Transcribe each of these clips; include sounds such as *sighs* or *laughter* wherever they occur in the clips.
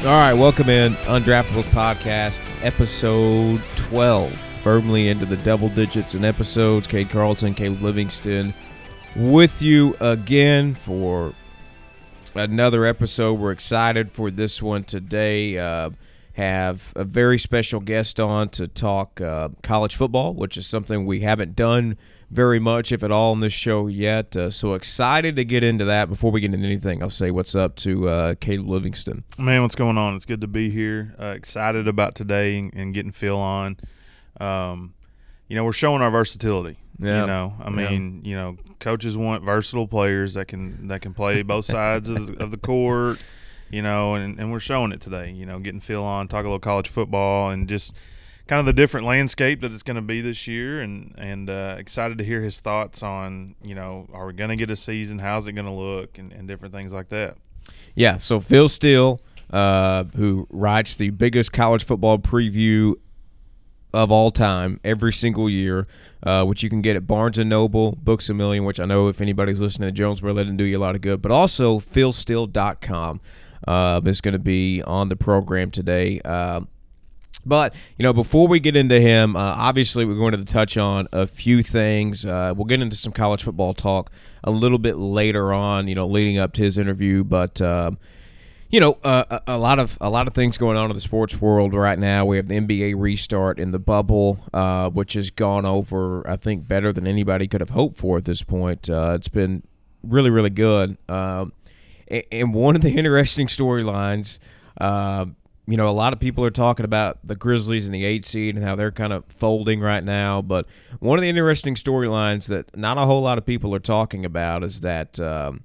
All right, welcome in Undraftables podcast, episode 12. Firmly into the double digits in episodes. Cade Carlton, Caleb Livingston with you again for another episode. We're excited for this one today. Uh, have a very special guest on to talk uh, college football, which is something we haven't done very much, if at all, on this show yet. Uh, so excited to get into that. Before we get into anything, I'll say what's up to uh, Caleb Livingston. Man, what's going on? It's good to be here. Uh, excited about today and, and, getting Phil on. Um, you know, we're showing our versatility. Yeah. You know, I mean, yeah. you know, coaches want versatile players that can that can play both sides of the, of the court. You know, and, and we're showing it today. You know, getting Phil on, talk a little college football, and just – kind of the different landscape that it's going to be this year, and and uh, excited to hear his thoughts on you know are we going to get a season? How's it going to look, and, and different things like that. Yeah. So Phil Steele, uh, who writes the biggest college football preview of all time every single year, uh, which you can get at Barnes and Noble, Books a Million, which I know if anybody's listening to Jonesboro, let him do you a lot of good. But also philsteele.com uh, is going to be on the program today. Uh, but you know, before we get into him, uh, obviously we're going to touch on a few things. Uh, we'll get into some college football talk a little bit later on. You know, leading up to his interview, but. Um, you know, uh, a, lot of a lot of things going on in the sports world right now. We have the NBA restart in the bubble, uh, which has gone over, I think, better than anybody could have hoped for at this point. Uh, it's been really, really good. Um, and one of the *laughs* interesting storylines uh, you know, a lot of people are talking about the Grizzlies and the eight seed and how they're kind of folding right now. But one of the interesting storylines that not a whole lot of people are talking about is that um,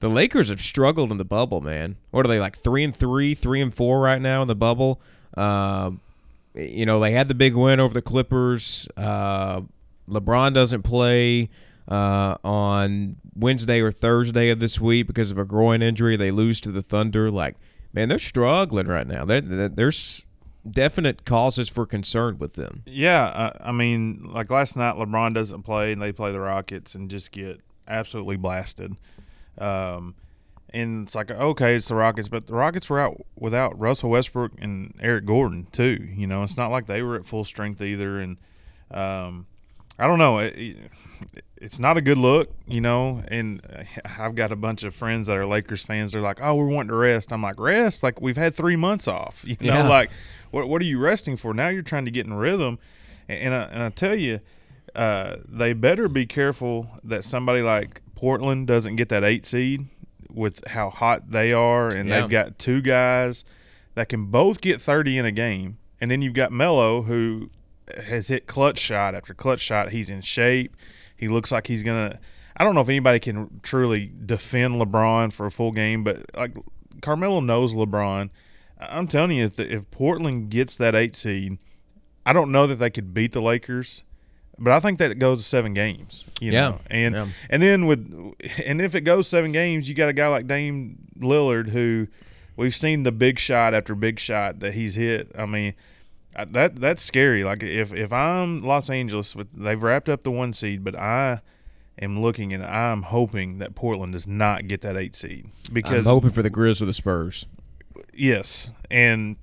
the Lakers have struggled in the bubble. Man, what are they like three and three, three and four right now in the bubble? Um, you know, they had the big win over the Clippers. Uh, LeBron doesn't play. Uh, on Wednesday or Thursday of this week because of a groin injury. They lose to the Thunder. Like man, they're struggling right now. There's definite causes for concern with them. Yeah, uh, I mean, like last night, LeBron doesn't play, and they play the Rockets and just get absolutely blasted. Um, and it's like, okay, it's the Rockets, but the Rockets were out without Russell Westbrook and Eric Gordon too. You know, it's not like they were at full strength either. And um, I don't know. It, it's not a good look, you know. And I've got a bunch of friends that are Lakers fans. They're like, "Oh, we're wanting to rest." I'm like, "Rest? Like we've had three months off, *laughs* you know? Yeah. Like, what what are you resting for? Now you're trying to get in rhythm." And I, and I tell you, uh, they better be careful that somebody like Portland doesn't get that eight seed with how hot they are, and yeah. they've got two guys that can both get 30 in a game, and then you've got Melo who has hit clutch shot after clutch shot. He's in shape. He looks like he's gonna. I don't know if anybody can truly defend LeBron for a full game, but like Carmelo knows LeBron. I'm telling you, if, the, if Portland gets that eight seed, I don't know that they could beat the Lakers, but I think that it goes to seven games. You yeah, know? and yeah. and then with and if it goes seven games, you got a guy like Dame Lillard who we've seen the big shot after big shot that he's hit. I mean, that that's scary. Like if if I'm Los Angeles, with they've wrapped up the one seed, but I am looking and I'm hoping that Portland does not get that eight seed because I'm hoping for the Grizz or the Spurs. Yes, and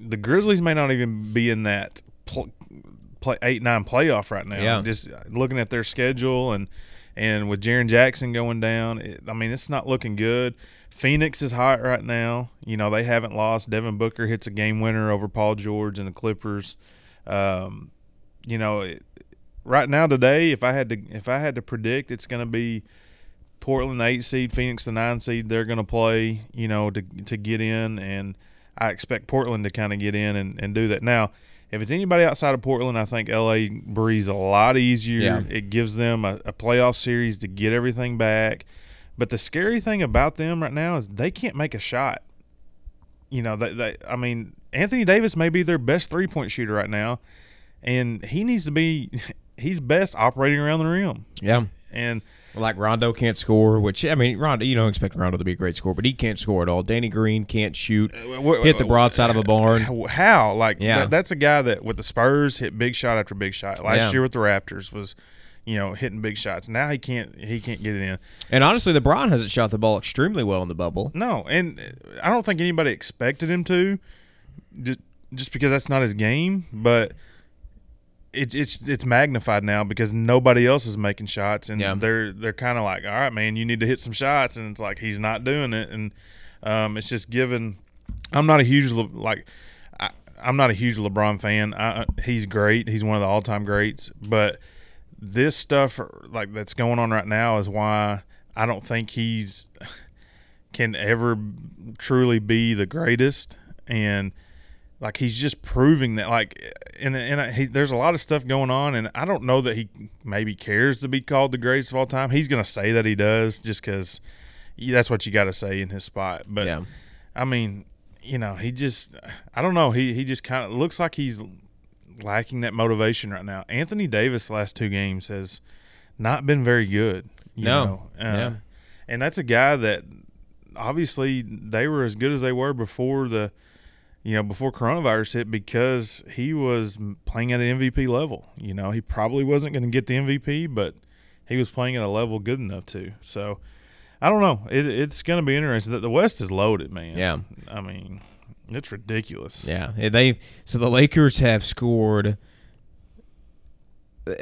the Grizzlies may not even be in that pl- play eight nine playoff right now. Yeah. Just looking at their schedule and and with Jaren Jackson going down, it, I mean it's not looking good. Phoenix is hot right now. You know, they haven't lost. Devin Booker hits a game winner over Paul George and the Clippers. Um, you know, it, right now today, if I had to if I had to predict, it's going to be Portland the eight seed, Phoenix the nine seed. They're going to play, you know, to to get in, and I expect Portland to kind of get in and, and do that. Now, if it's anybody outside of Portland, I think LA breathes a lot easier. Yeah. It gives them a, a playoff series to get everything back. But the scary thing about them right now is they can't make a shot. You know, they, they I mean, Anthony Davis may be their best three point shooter right now, and he needs to be *laughs* he's best operating around the rim. Yeah. And like Rondo can't score, which I mean, Rondo, you don't expect Rondo to be a great scorer, but he can't score at all. Danny Green can't shoot, uh, hit the broadside of a barn. How? Like, yeah. That, that's a guy that with the Spurs hit big shot after big shot. Last yeah. year with the Raptors was you know, hitting big shots. Now he can't he can't get it in. And honestly, LeBron hasn't shot the ball extremely well in the bubble. No, and I don't think anybody expected him to, just, because that's not his game. But it's it's it's magnified now because nobody else is making shots, and Yeah. they're they're kind of like, all right, man, you need to hit some shots, and it's like he's not doing it, and um, it's just given. I'm not a huge like. I, I'm not a huge LeBron fan. I, he's great. He's one of the all-time greats. But this stuff, er, like that's going on right now, is why I don't think he's can ever truly be the greatest. And like he's just proving that. Like, and and he, there's a lot of stuff going on, and I don't know that he maybe cares to be called the greatest of all time. He's gonna say that he does, just because that's what you got to say in his spot. But yeah. I mean, you know, he just I don't know. He he just kind of looks like he's lacking that motivation right now. Anthony Davis last two games has not been very good. You No. know? Uh, Yeah. and that's a guy that obviously they were as good as they were before the you know before coronavirus hit because he was playing at an MVP level. You know, he probably wasn't going to get the MVP, but he was playing at a level good enough to. So. I don't know. It, it's going to be interesting. That the West is loaded, man. Yeah. I mean, it's ridiculous. Yeah, they so the Lakers have scored.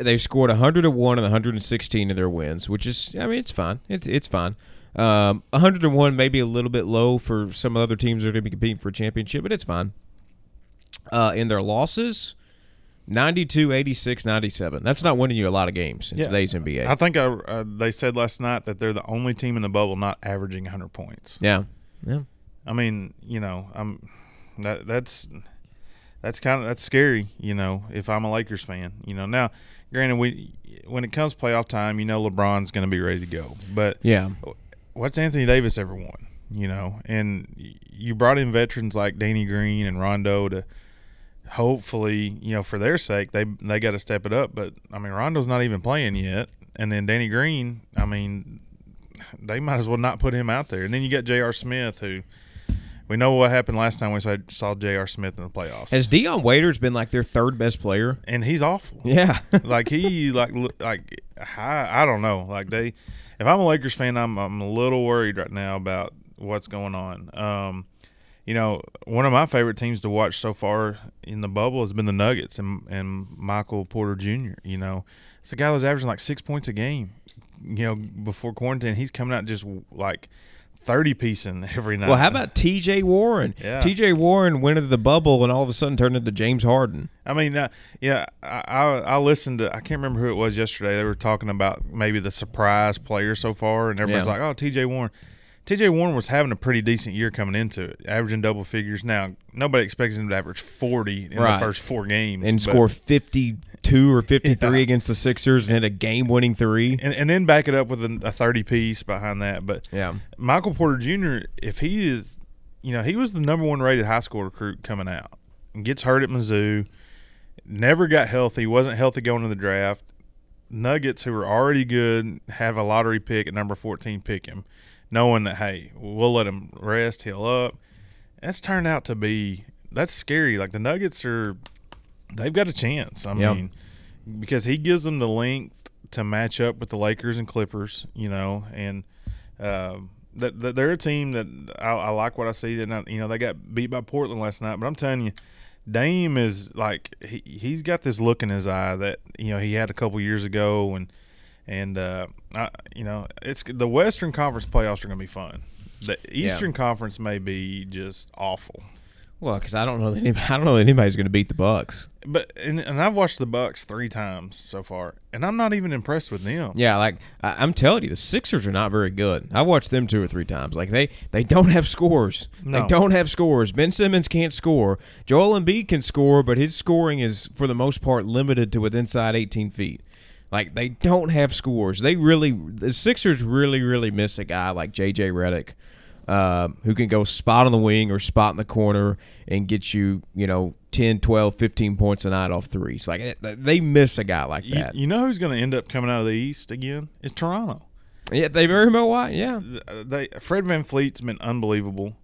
They've scored 101 and 116 of their wins, which is I mean it's fine. It's it's fine. Um, 101 maybe a little bit low for some of other teams that are going to be competing for a championship, but it's fine. Uh, in their losses, 92, 86, 97. That's not winning you a lot of games in Yeah. today's NBA. I think I, uh, they said last night that they're the only team in the bubble not averaging 100 points. yeah, yeah, I mean, you know, I'm that that's that's kind of that's scary, you know, if I'm a Lakers fan. You know, now granted we when it comes playoff time, you know LeBron's going to be ready to go. But yeah, what's Anthony Davis ever won? You know, and you brought in veterans like Danny Green and Rondo to hopefully, you know, for their sake, they they got to step it up. But I mean, Rondo's not even playing yet, and then Danny Green, I mean, they might as well not put him out there. And then you got J.R. Smith, who we know what happened last time we saw, saw J.R. Smith in the playoffs, Has Dion Waiters been like their third best player? and he's awful. Yeah, *laughs* like he like like I, I don't know like they if I'm a Lakers fan I'm I'm a little worried right now about what's going on um you know one of my favorite teams to watch so far in the bubble has been the Nuggets and and Michael Porter Jr. you know it's a guy that's averaging like six points a game you know before quarantine he's coming out just like 30 piecing every night Well, how about T.J. Warren? Yeah. T.J. Warren went into the bubble and all of a sudden turned into James Harden. I mean, uh, yeah, I, I I listened to I can't remember who it was yesterday. They were talking about maybe the surprise player so far, and everybody's Yeah. like, "Oh, T.J. Warren." T.J. Warren was having a pretty decent year coming into it, averaging double figures. Now, nobody expects him to average forty in Right. the first four games and score 52 or 53 against the Sixers and hit a game-winning three. and, and then back it up with a, a thirty piece behind that. But Yeah. Michael Porter Jr., if he is, you know, he was the number one rated high school recruit coming out and gets hurt at Mizzou, never got healthy, wasn't healthy going to the draft. Nuggets, who were already good, have a lottery pick at number 14 pick him, knowing that, hey, we'll let him rest, heal up. That's turned out to be, that's scary. Like the Nuggets are, they've got a chance. I Yeah. mean, because he gives them the length to match up with the Lakers and Clippers, you know, and um, that, that they're a team that I, I like what I see. That not, you know they got beat by Portland last night, but I'm telling you, Dame is like he he's got this look in his eye that you know he had a couple years ago, and and uh, I, you know it's the Western Conference playoffs are going to be fun. The Eastern Conference may be just awful. Well, because I don't know that anybody, *laughs* I don't know that anybody's going to beat the Bucks. But and, and I've watched the Bucks three times so far, and I'm not even impressed with them. Yeah, like I, I'm telling you, the Sixers are not very good. I've watched them two or three times. Like they they don't have scores. They don't have scores. Ben Simmons can't score. Joel Embiid can score, but his scoring is for the most part limited to within inside 18 feet. Like they don't have scores. They really the Sixers really really miss a guy like JJ Redick. Uh, who can go spot on the wing or spot in the corner and get you, you know, 10, 12, 15 points a night off threes. Like they miss a guy like that. you know who's going to end up coming out of the East again? It's Toronto. yeah, they very well why. Yeah. They Fred VanVleet's been unbelievable.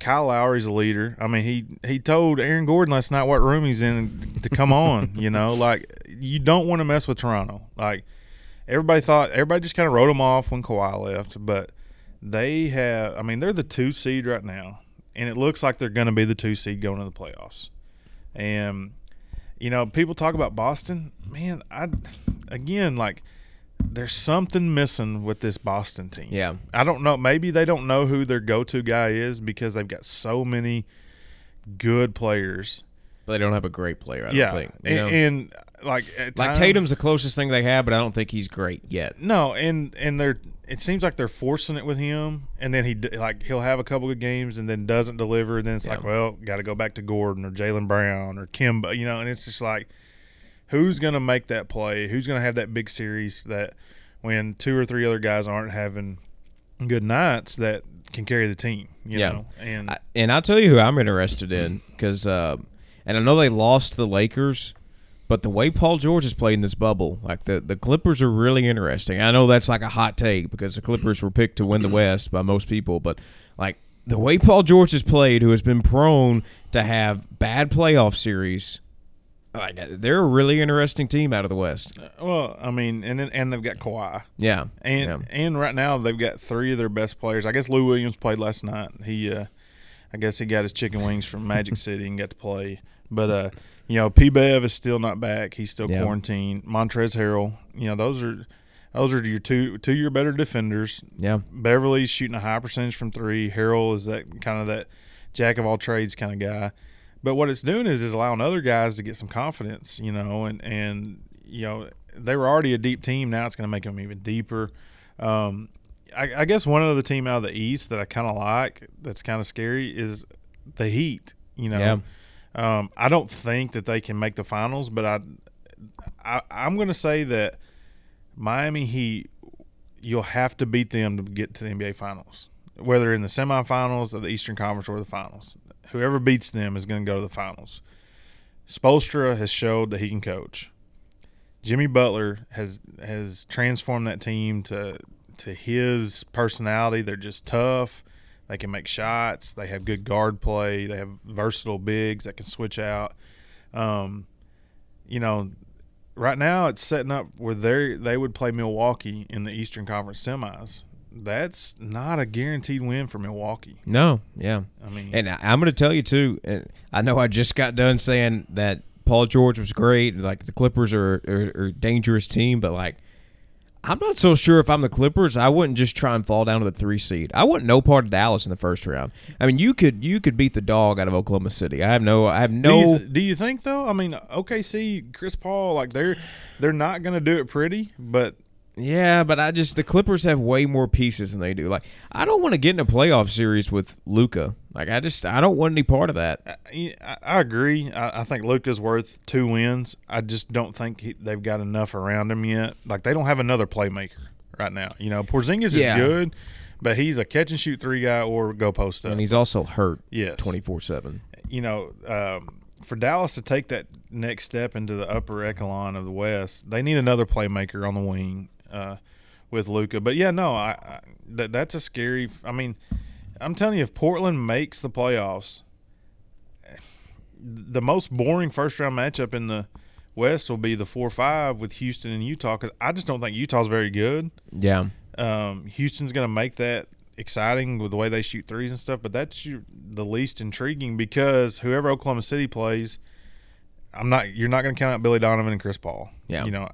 Kyle Lowry's a leader. I mean, he he told Aaron Gordon last night what room he's in to come on. *laughs* you know, like you don't want to mess with Toronto. Like everybody thought everybody just kind of wrote them off when Kawhi left, but they have. I mean, they're the two seed right now, and it looks like they're going to be the two seed going to the playoffs. And you know, people talk about Boston. Man, I again like there's something missing with this Boston team. Yeah. I don't know. Maybe they don't know who their go-to guy is because they've got so many good players. But they don't have a great player. I yeah, don't think. you know? and like at like times- Tatum's the closest thing they have, but I don't think he's great yet. No, and and they're it seems like they're forcing it with him, and then he like he'll have a couple good games and then doesn't deliver, and then it's like, well, got to go back to Gordon or Jaylen Brown or Kemba, you know, and it's just like, who's gonna make that play? Who's gonna have that big series that when two or three other guys aren't having good nights that can carry the team, you Yeah. know, and I, and I'll tell you who I'm interested in because, uh, and I know they lost the Lakers, but the way Paul George is playing this bubble, like the the Clippers are really interesting. I know that's like a hot take because the Clippers were picked to win the West by most people, but like the way Paul George has played, who has been prone to have bad playoff series. Like they're a really interesting team out of the West. well, I mean, and then and they've got Kawhi. Yeah, And yeah. and right now they've got three of their best players. I guess Lou Williams played last night. He, uh, I guess he got his chicken wings from Magic *laughs* City and got to play. But uh, you know, P. Bev is still not back. He's still Yeah. quarantined. Montrezl Harrell. You know, those are those are your two two your better defenders. yeah, Beverley's shooting a high percentage from three. Harrell is that kind of that jack of all trades kind of guy. But what it's doing is is allowing other guys to get some confidence, you know, and and you know they were already a deep team. Now it's going to make them even deeper. Um, I, I guess one other team out of the East that I kind of like that's kind of scary is the Heat. You know, um, I don't think that they can make the finals, but I, I I'm going to say that Miami Heat, you'll have to beat them to get to the NBA Finals, whether in the semifinals or the Eastern Conference or the finals. Whoever beats them is going to go to the finals. Spoelstra has showed that he can coach. Jimmy Butler has has transformed that team to to his personality. They're just tough. They can make shots. They have good guard play. They have versatile bigs that can switch out. Um, you know, right now it's setting up where they they would play Milwaukee in the Eastern Conference semis. That's not a guaranteed win for Milwaukee. no, yeah. I mean, And I- I'm going to tell you too. and I know I just got done saying that Paul George was great. Like the Clippers are, are, are a dangerous team, but like I'm not so sure if I'm the Clippers, I wouldn't just try and fall down to the three seed. I want no part of Dallas in the first round. I mean, you could you could beat the dog out of Oklahoma City. I have no I have do no. you, do you think though? I mean, OKC, Chris Paul, like they're they're not going to do it pretty, but Yeah, but I just the Clippers have way more pieces than they do. Like I don't want to get in a playoff series with Luka. Like I just I don't want any part of that. I, I agree. I, I think Luka's worth two wins. I just don't think he, they've got enough around him yet. Like they don't have another playmaker right now. You know, Porzingis Yeah. is good, but he's a catch and shoot three guy or go post up. And he's also hurt yes, twenty four seven. you know, um, for Dallas to take that next step into the upper echelon of the West, they need another playmaker on the wing uh, with Luka. But yeah, no, I, I that that's a scary. I mean, I'm telling you, if Portland makes the playoffs, the most boring first round matchup in the West will be the four five with Houston and Utah. Because I just don't think Utah's very good. Yeah. Um, Houston's going to make that exciting with the way they shoot threes and stuff, but that's your, the least intriguing because whoever Oklahoma City plays, I'm not. You're not going to count out Billy Donovan and Chris Paul. Yeah. You know,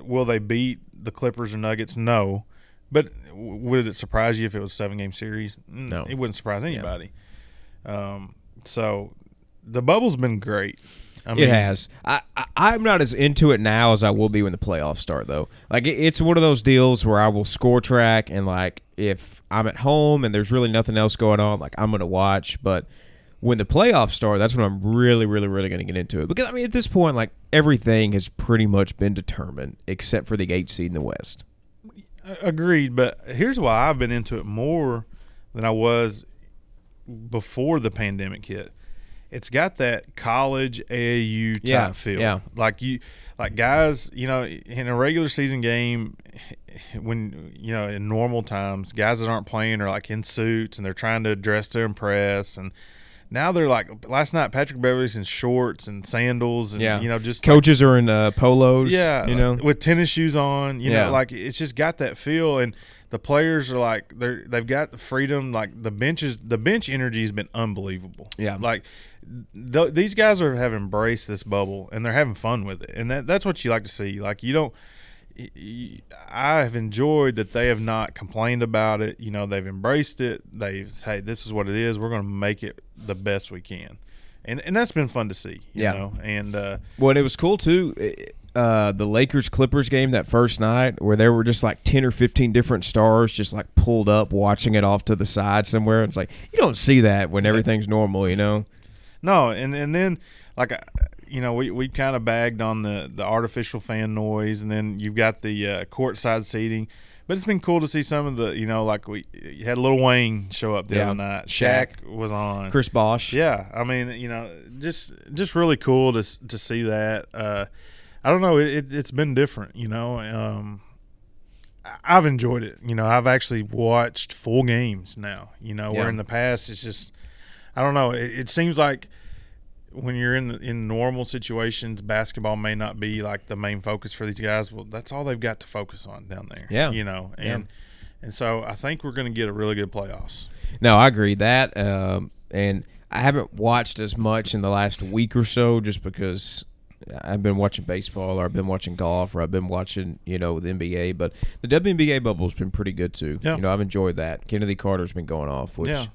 will they beat the Clippers or Nuggets? No. But would it surprise you if it was a seven game series? No. It wouldn't surprise anybody. Um, so the bubble's been great. I it has. I, I I'm not as into it now as I will be when the playoffs start, though. Like it, it's one of those deals where I will score track and like if I'm at home and there's really nothing else going on, like I'm gonna watch. But when the playoffs start, that's when I'm really, really, really gonna get into it because I mean at this point, like everything has pretty much been determined except for the eight seed in the West. Agreed, but here's why I've been into it more than I was before the pandemic hit. It's got that college AAU type Yeah, feel. yeah. Like you like guys, you know, in a regular season game when you know, in normal times, guys that aren't playing are like in suits and they're trying to dress to impress and Now they're like last night. Patrick Beverley's in shorts and sandals, and Yeah. you know, just Coaches are in uh, polos. yeah, you know. with tennis shoes on. You Yeah. know, like it's just got that feel, and the players are like they're they've got the freedom. Like the benches, the bench energy has been unbelievable. Yeah. like th- these guys are have embraced this bubble, and they're having fun with it, and that that's what you like to see. Like you don't. I have enjoyed that they have not complained about it. You know, they've embraced it. They've hey, this is what it is. We're going to make it the best we can, and and that's been fun to see. You Yeah. know, and uh, Well, and it was cool too. Uh, the Lakers Clippers game that first night, where there were just like ten or fifteen different stars, just like pulled up, watching it off to the side somewhere. It's like you don't see that when everything's normal, you know. No, and and then like you know we, we kind of bagged on the the artificial fan noise, and then you've got the uh, courtside seating. But it's been cool to see some of the you know like we you had Lil Wayne show up the Yeah. other night. Shaq. Shaq was on. Chris Bosh. Yeah, I mean you know just just really cool to to see that. Uh, I don't know, it, it, it's been different. You know, um, I've enjoyed it. You know, I've actually watched full games now. You know, where in the past it's just I don't know. It, it seems like when you're in in normal situations, basketball may not be like the main focus for these guys. Well, that's all they've got to focus on down there. Yeah. you know, Yeah. and and so I think we're going to get a really good playoffs. No, I agree that. Um, and I haven't watched as much in the last week or so, just because I've been watching baseball, or I've been watching golf, or I've been watching, you know, the NBA. But the WNBA bubble's been pretty good too. Yeah. You know, I've enjoyed that. Kennedy Carter's been going off, which. yeah,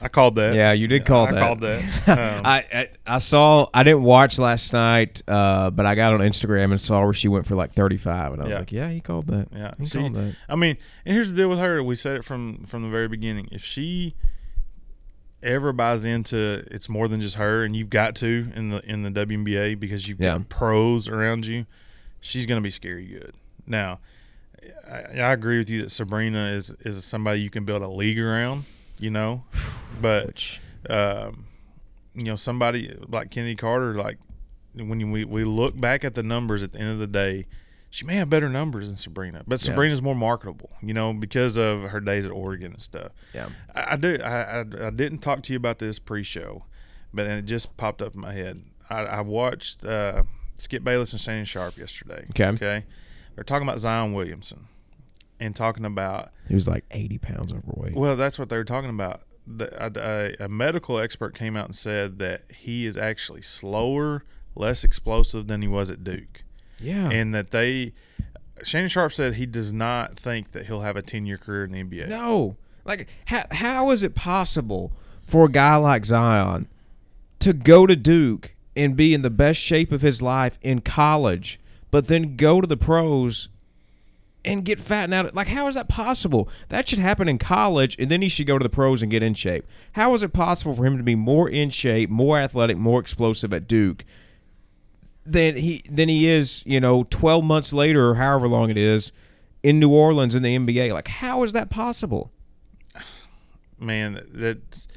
I called that. Yeah, you did call I that. I called that. *laughs* Um, I, I I saw. I didn't watch last night, uh, but I got on Instagram and saw where she went for like thirty five, and I was Yeah. like, "Yeah, he called that. Yeah, he she- called that." I mean, and here's the deal with her. We said it from from the very beginning. If she ever buys into it's more than just her, and you've got to in the in the WNBA because you've Yeah. got pros around you, she's going to be scary good. Now, I, I agree with you that Sabrina is is somebody you can build a league around. You know, *sighs* but Which um, you know somebody like Kennedy Carter, like when you, we we look back at the numbers at the end of the day, she may have better numbers than Sabrina, but Yeah. Sabrina's more marketable, you know, because of her days at Oregon and stuff. yeah, I, I do. I, I I didn't talk to you about this pre-show, but it just popped up in my head. I, I watched uh, Skip Bayless and Shannon Sharpe yesterday. Okay. Okay. They're talking about Zion Williamson, and talking about he was like eighty pounds overweight. well, that's what they were talking about. The, a, a, a medical expert came out and said that he is actually slower, less explosive than he was at Duke, yeah, and that they. Shannon Sharpe said he does not think that he'll have a ten-year career in the NBA. no, like how how is it possible for a guy like Zion to go to Duke and be in the best shape of his life in college, but then go to the pros and get fattened out. Like, how is that possible? That should happen in college, and then he should go to the pros and get in shape. How is it possible for him to be more in shape, more athletic, more explosive at Duke than he than he is, you know, twelve months later or however long it is in New Orleans in the NBA? Like, how is that possible? man that's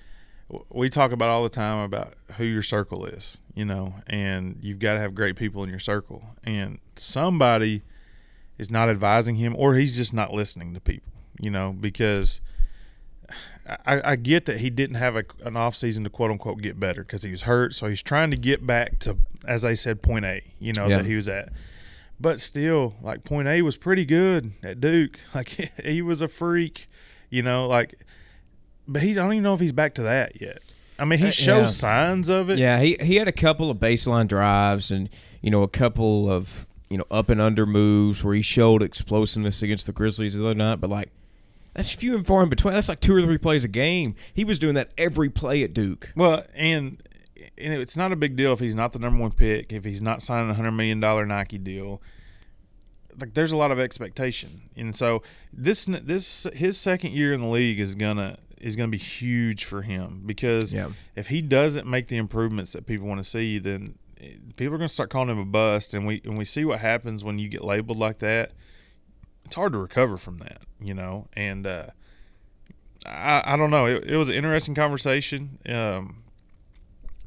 we talk about all the time about who your circle is you know and you've got to have great people in your circle and somebody is not advising him or he's just not listening to people you know because I, I get that he didn't have a, an off season to quote unquote get better because he was hurt so he's trying to get back to as I said point A you know Yeah. that he was at but still like point A was pretty good at Duke *laughs* like he was a freak you know like but he's I don't even know if he's back to that yet. I mean, he Uh, shows yeah. signs of it. Yeah, he he had a couple of baseline drives and you know a couple of you know up and under moves where he showed explosiveness against the Grizzlies the other night, but like that's few and far in between. That's like two or three plays a game. He was doing that every play at Duke. Well, and and it's not a big deal if he's not the number one pick, if he's not signing a hundred million dollar Nike deal. Like, there's a lot of expectation, and so this this his second year in the league is gonna is gonna be huge for him because Yeah. if he doesn't make the improvements that people want to see, then people are going to start calling him a bust. And we and we see what happens when you get labeled like that. It's hard to recover from that, you know. And uh, I I don't know. It, it was an interesting conversation. Um,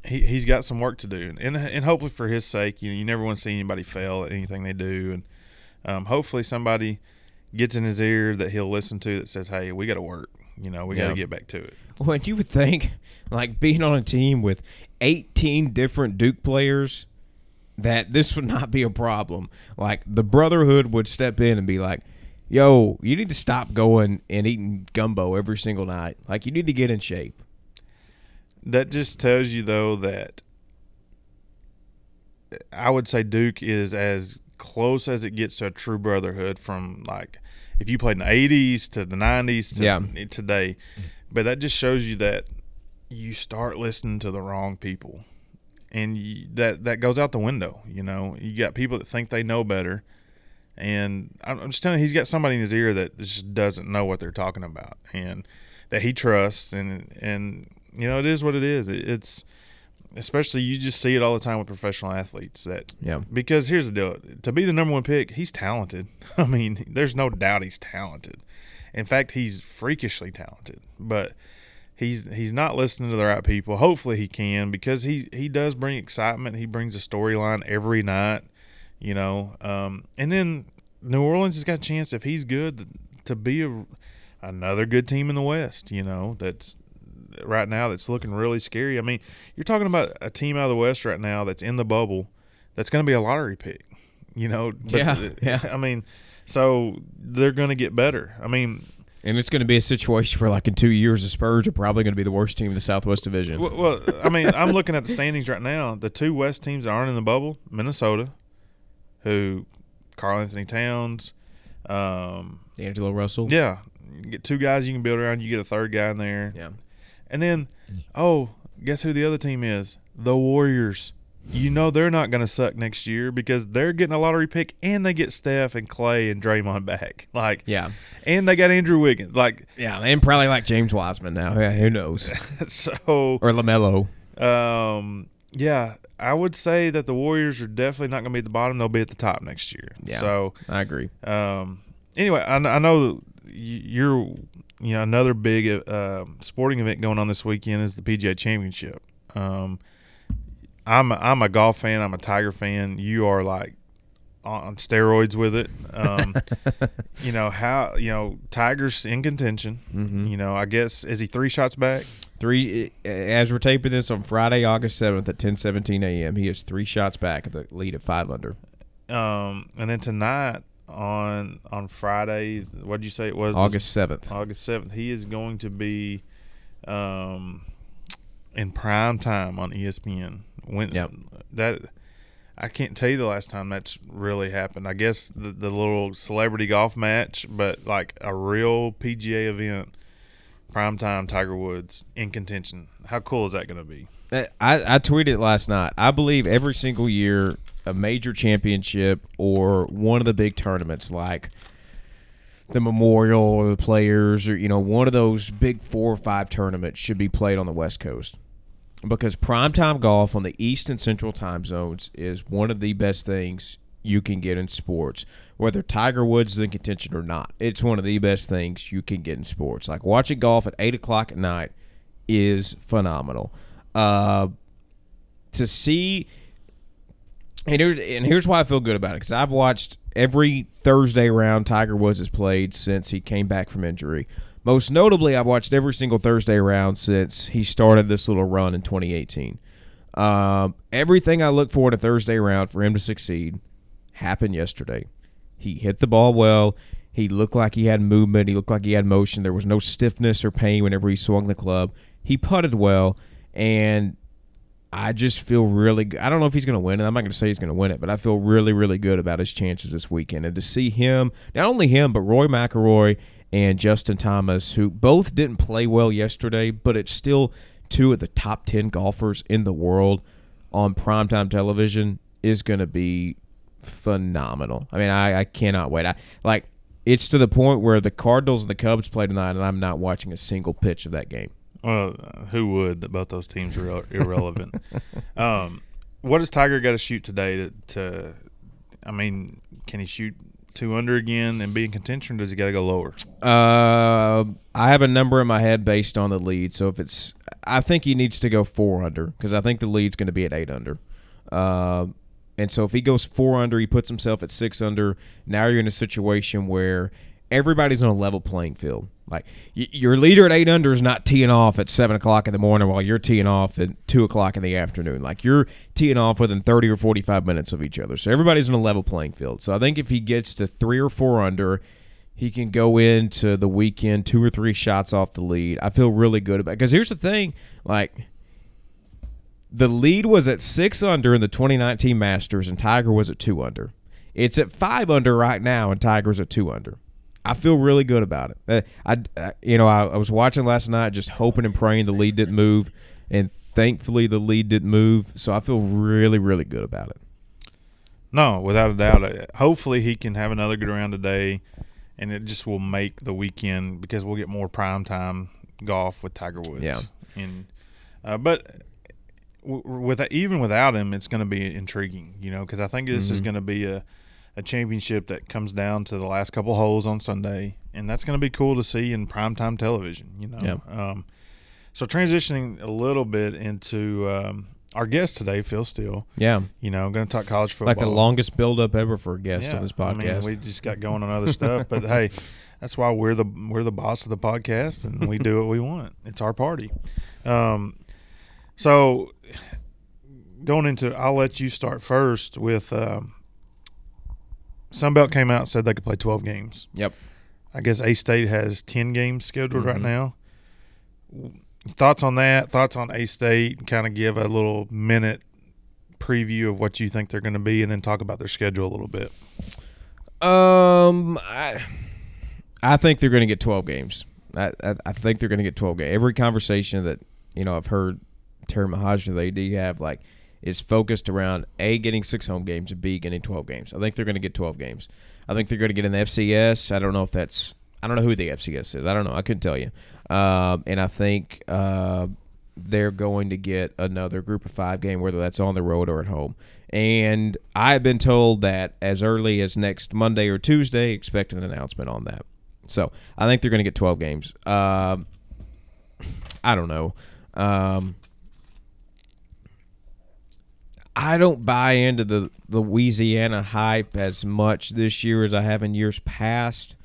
he he's got some work to do, and and hopefully for his sake, you know, you never want to see anybody fail at anything they do, and um, hopefully somebody gets in his ear that he'll listen to that says, "Hey, we got to work." You know, we got to Yeah. get back to it. *laughs* Well, you would think, like being on a team with 18 different Duke players, that this would not be a problem. Like the Brotherhood would step in and be like, "Yo, you need to stop going and eating gumbo every single night. Like you need to get in shape." That just tells you though that I would say Duke is as close as it gets to a true brotherhood from like if you played in the 80s to the 90s to Yeah. today. But that just shows you that you start listening to the wrong people. And you, that that goes out the window, you know. You got people that think they know better. And I'm I'm just telling you, he's got somebody in his ear that just doesn't know what they're talking about, and that he trusts, and and you know it is what it is. It, it's especially you just see it all the time with professional athletes that Yeah. because here's the deal: to be the number one pick, he's talented. *laughs* I mean, there's no doubt he's talented. In fact, he's freakishly talented, but he's he's not listening to the right people. Hopefully, he can because he he does bring excitement. He brings a storyline every night, you know. Um, and then New Orleans has got a chance if he's good to be a, another good team in the West. You know, that's right now that's looking really scary. I mean, you're talking about a team out of the West right now that's in the bubble that's going to be a lottery pick. You know, but- Yeah, yeah. I mean, so they're going to get better. I mean, And it's going to be a situation where, like in two years, the Spurs are probably going to be the worst team in the Southwest Division. well, well, I mean, I'm looking at the standings right now. The two West teams that aren't in the bubble, Minnesota, who Karl-Anthony Towns, um, D'Angelo Russell. yeah, you get two guys you can build around. You get a third guy in there, Yeah. and then, oh, guess who the other team is? The Warriors. You know they're not going to suck next year because they're getting a lottery pick and they get Steph and Clay and Draymond back. *laughs* Like, Yeah. and they got Andrew Wiggins. Like, Yeah. And probably like James Wiseman now. Yeah. Who knows? *laughs* so or LaMelo. Um, yeah, I would say that the Warriors are definitely not going to be at the bottom. They'll be at the top next year. Yeah. So, I agree. um, anyway, I, I know you're, you know, another big uh, sporting event going on this weekend is the PGA Championship. Um, I'm a, I'm a golf fan. I'm a Tiger fan. You are like on steroids with it. Um, *laughs* you know how you know Tiger's in contention. Mhm. You know, I guess is he three shots back? Three, as we're taping this on Friday, August 7th at 10:17 a.m., he is three shots back at the lead at five under. Um, and then tonight on on Friday, what did you say it was? August 7th. August seventh. He is going to be, um, in prime time on ESPN. When Yep. that, I can't tell you the last time that's really happened. I guess the the little celebrity golf match, but like a real PGA event, prime time. Tiger Woods in contention. How cool is that going to be? Uh, I, I tweeted last night. I believe every single year a major championship or one of the big tournaments like the Memorial or the Players or you know one of those big four or five tournaments should be played on the West Coast because primetime golf on the East and Central time zones is one of the best things you can get in sports. Whether Tiger Woods is in contention or not, it's one of the best things you can get in sports. Like watching golf at eight o'clock at night is phenomenal. Uh, to see and here's and here's why I feel good about it because I've watched every Thursday round Tiger Woods has played since he came back from injury. Most notably, I've watched every single Thursday round since he started this little run in 2018. Um, everything I look for in a Thursday round for him to succeed happened yesterday. He hit the ball well. He looked like he had movement. He looked like he had motion. There was no stiffness or pain whenever he swung the club. He putted well, and I just feel really good. I don't know if he's going to win it. I'm not going to say he's going to win it, but I feel really, really good about his chances this weekend. And to see him, not only him, but Rory McIlroy and Justin Thomas, who both didn't play well yesterday, but it's still two of the top 10 golfers in the world on primetime television, is going to be phenomenal. I mean, I, I cannot wait. I like it's to the point where the Cardinals and the Cubs play tonight, and I'm not watching a single pitch of that game. Well, who would? Both those teams are ir- irrelevant. *laughs* um, what does Tiger got to shoot today to, to? I mean, can he shoot two under again and be in contention? Does he got to go lower? Uh, I have a number in my head based on the lead. So if it's, I think he needs to go four under because I think the lead's going to be at eight under. Uh, and so if he goes four under, he puts himself at six under. Now you're in a situation where everybody's on a level playing field. Like y- your leader at eight under is not teeing off at seven o'clock in the morning while you're teeing off at two o'clock in the afternoon. Like you're teeing off within thirty or forty five minutes of each other. So everybody's on a level playing field. So I think if he gets to three or four under, he can go into the weekend two or three shots off the lead. I feel really good about because here's the thing, like the lead was at six under in the 2019 Masters, and Tiger was at two under. It's at five under right now, and Tiger's at two under. I feel really good about it. Uh, I, I you know, I, I was watching last night, just hoping and praying the lead didn't move, and thankfully the lead didn't move. So I feel really, really good about it. No, without a doubt. Hopefully, he can have another good round today, and it just will make the weekend because we'll get more prime time golf with Tiger Woods. Yeah. And uh, but w- with even without him, it's going to be intriguing, you know, because I think this is Mhm. going to be a a championship that comes down to the last couple holes on Sunday, and that's going to be cool to see in primetime television. You know. Yeah. Um, so transitioning a little bit into um, our guest today, Phil Steele. Yeah, You know, I'm going to talk college football. like the longest build up ever for a guest Yeah, on this I mean, podcast. we just got going on other stuff, but *laughs* hey, that's why we're the we're the boss of the podcast, and we do what we want. It's our party. Um, so going into, I'll let you start first with. Um, Sun Belt came out and said they could play twelve games. yep. I guess A State has ten games scheduled right Mhm. now. Thoughts on that? Thoughts on A State? Kind of give a little minute preview of what you think they're going to be, and then talk about their schedule a little bit. Um, I, I think they're going to get 12 games. I, I, I think they're going to get 12 games. Every conversation that you know I've heard Terry Mohajir, the AD, have like is focused around a getting six home games and b getting 12 games. I think they're going to get 12 games. I think they're going to get in the FCS. I don't know if that's I don't know who the FCS is. I don't know. I couldn't tell you. Um, and I think uh, they're going to get another group of five game, whether that's on the road or at home. And I've been told that as early as next Monday or Tuesday, expect an announcement on that. So I think they're going to get 12 games. Um, I don't know. Um, I don't buy into the Louisiana hype as much this year as I have in years past.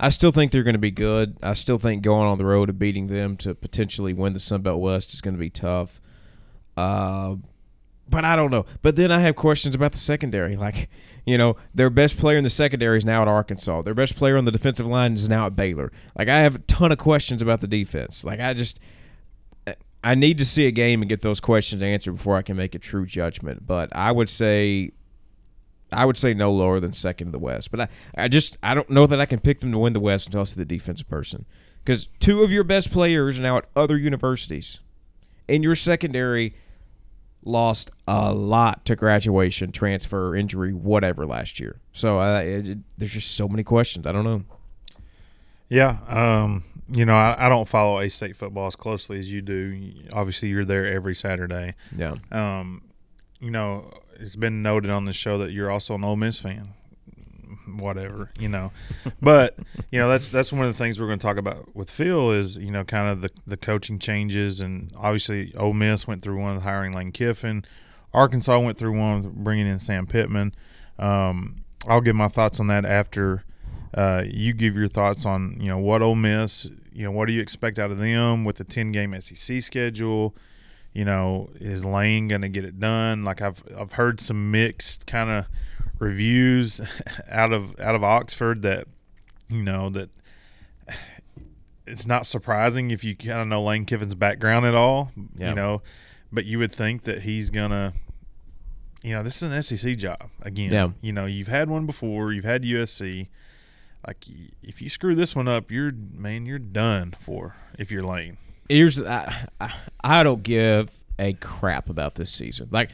I still think they're going to be good. I still think going on the road and beating them to potentially win the Sun Belt West is going to be tough. Uh, but I don't know. But then I have questions about the secondary. *laughs* Like, you know, their best player in the secondary is now at Arkansas. Their best player on the defensive line is now at Baylor. Like, I have a ton of questions about the defense. Like, I just, I need to see a game and get those questions answered before I can make a true judgment. But I would say, I would say no lower than second in the West. But I, I just, I don't know that I can pick them to win the West until I see the defensive person. Because two of your best players are now at other universities, and your secondary lost a lot to graduation, transfer, injury, whatever last year. So uh, it, it- there's just so many questions. I don't know. Yeah, um, you know, I, I don't follow A State football as closely as you do. Obviously, you're there every Saturday. Yeah. Um, you know, it's been noted on the show that you're also an Ole Miss fan. Whatever, you know, *laughs* but you know that's that's one of the things we're going to talk about with Phil is you know kind of the the coaching changes and obviously Ole Miss went through one with hiring Lane Kiffin, Arkansas went through one with bringing in Sam Pittman. Um, I'll give my thoughts on that after uh, you give your thoughts on you know what Ole Miss, you know what do you expect out of them with the ten game SEC schedule. You know, is Lane going to get it done? Like I've I've heard some mixed kind of reviews *laughs* out of out of Oxford that you know that it's not surprising if you kind of know Lane Kiffin's background at all. Yeah. You know, but you would think that he's gonna. You know, this is an SEC job again. Yeah. You know, you've had one before. You've had USC. Like, if you screw this one up, you're man, you're done for. If you're Lane. Here's I, I, I don't give a crap about this season. Like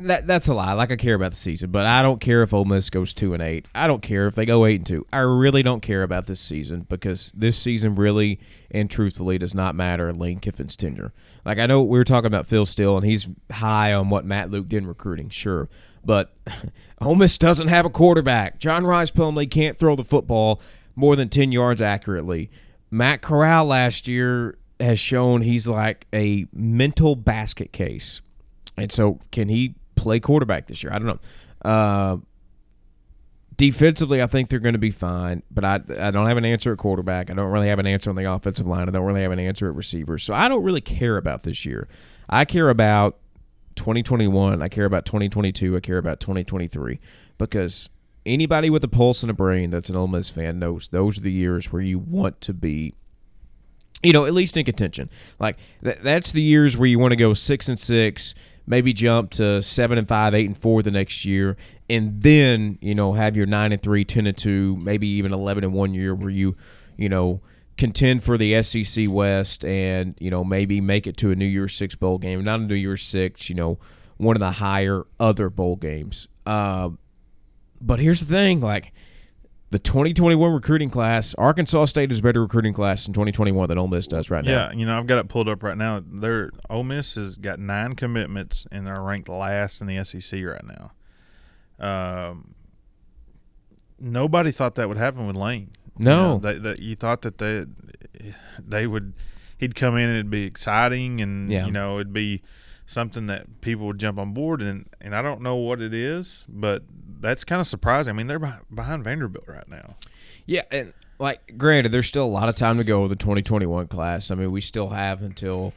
that that's a lie. Like I care about the season, but I don't care if Ole Miss goes two and eight. I don't care if they go eight and two. I really don't care about this season because this season really and truthfully does not matter Lane Kiffin's tenure. Like I know we were talking about Phil Steele and he's high on what Matt Luke did in recruiting, sure. But *laughs* Ole Miss doesn't have a quarterback. John Rhys Plumlee can't throw the football more than ten yards accurately. Matt Corral last year has shown he's like a mental basket case. And so, can he play quarterback this year? I don't know. Uh, Defensively, I think they're going to be fine, but I I don't have an answer at quarterback. I don't really have an answer on the offensive line. I don't really have an answer at receivers. So I don't really care about this year. I care about 2021. I care about 2022. I care about 2023 because anybody with a pulse and a brain that's an Ole Miss fan knows those are the years where you want to be you know, at least in contention. Like th- that's the years where you want to go six and six, maybe jump to seven and five, eight and four the next year, and then you know have your nine and three, 10 and two, maybe even eleven and one year where you, you know, contend for the SEC West and you know maybe make it to a New Year's Six bowl game, not a New Year's Six, you know, one of the higher other bowl games. Uh, but here's the thing, like the 2021 recruiting class, Arkansas State is a better recruiting class in 2021 than Ole Miss does right now. Yeah, you know, I've got it pulled up right now. Their Ole Miss has got nine commitments and they're ranked last in the SEC right now. Um, nobody thought that would happen with Lane. No, you, know, they, they, you thought that they they would he'd come in and it'd be exciting and Yeah. you know it'd be something that people would jump on board and and I don't know what it is, but that's kind of surprising. I mean, they're behind Vanderbilt right now. Yeah, and like granted, there's still a lot of time to go with the 2021 class. I mean, we still have until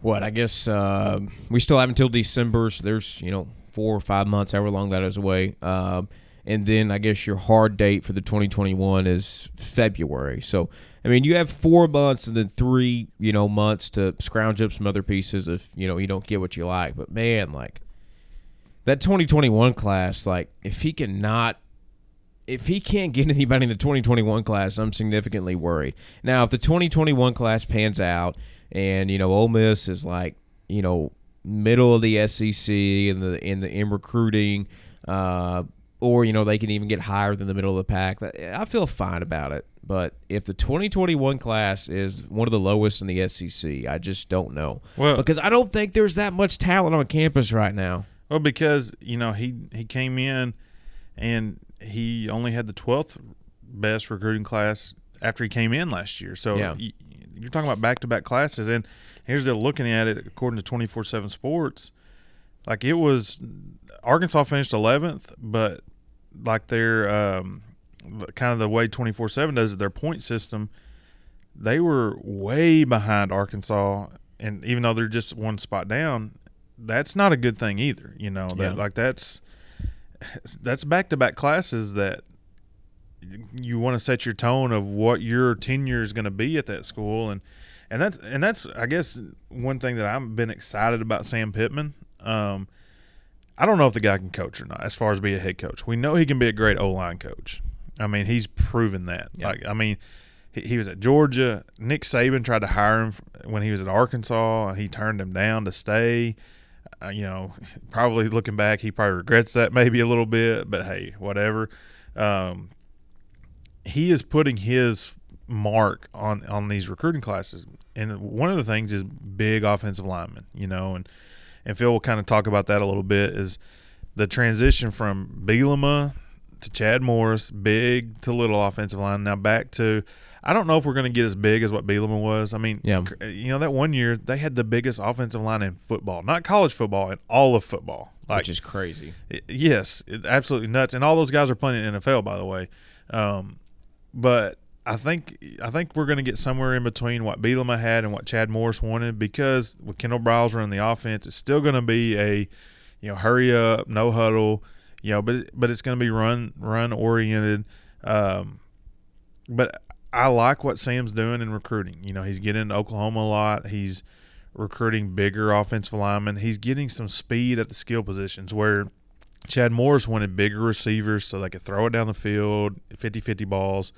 what I guess uh, we still have until December. So there's you know four or five months, however long that is away. Um, and then I guess your hard date for the 2021 is February. So I mean, you have four months and then three you know months to scrounge up some other pieces if you know you don't get what you like. But man, like that 2021 class, like if he cannot if he can't get anybody in the 2021 class, I'm significantly worried. Now, if the 2021 class pans out and you know Ole Miss is like you know middle of the SEC in the in the in recruiting, uh, or you know they can even get higher than the middle of the pack, I feel fine about it. But if the 2021 class is one of the lowest in the SEC, I just don't know Well, because I don't think there's that much talent on campus right now. Well, because you know he he came in and he only had the twelfth best recruiting class after he came in last year. So Yeah. you're talking about back to back classes, and here's the looking at it according to twenty four seven Sports. Like it was, Arkansas finished eleventh, but like their um, kind of the way twenty four seven does it, their point system, they were way behind Arkansas, and even though they're just one spot down, that's not a good thing either. You know, that, Yeah. like that's that's back to back classes that you want to set your tone of what your tenure is going to be at that school, and and that's and that's I guess one thing that I've been excited about Sam Pittman. Um, I don't know if the guy can coach or not. As far as be a head coach, we know he can be a great O line coach. I mean, he's proven that. Yeah. Like, I mean, he, he was at Georgia. Nick Saban tried to hire him when he was at Arkansas, and he turned him down to stay. Uh, you know, probably looking back, he probably regrets that maybe a little bit. But hey, whatever. Um, he is putting his mark on on these recruiting classes, and one of the things is big offensive linemen. You know, and and Phil will kind of talk about that a little bit. Is the transition from Bielema to Chad Morris, big to little offensive line. Now back to, I don't know if we're going to get as big as what Bielema was. I mean, Yeah. you know that one year they had the biggest offensive line in football, not college football, in all of football. Like which is crazy. it- yes, it, absolutely nuts. And all those guys are playing in NFL, by the way. Um, but I think I think we're going to get somewhere in between what Bielema had and what Chad Morris wanted because with Kendall Briles running the offense, it's still going to be a you know hurry up, no huddle, you know, but but it's going to be run run oriented. Um, but I like what Sam's doing in recruiting. You know, he's getting into Oklahoma a lot. He's recruiting bigger offensive linemen. He's getting some speed at the skill positions where Chad Morris wanted bigger receivers so they could throw it down the field, 50-50 balls.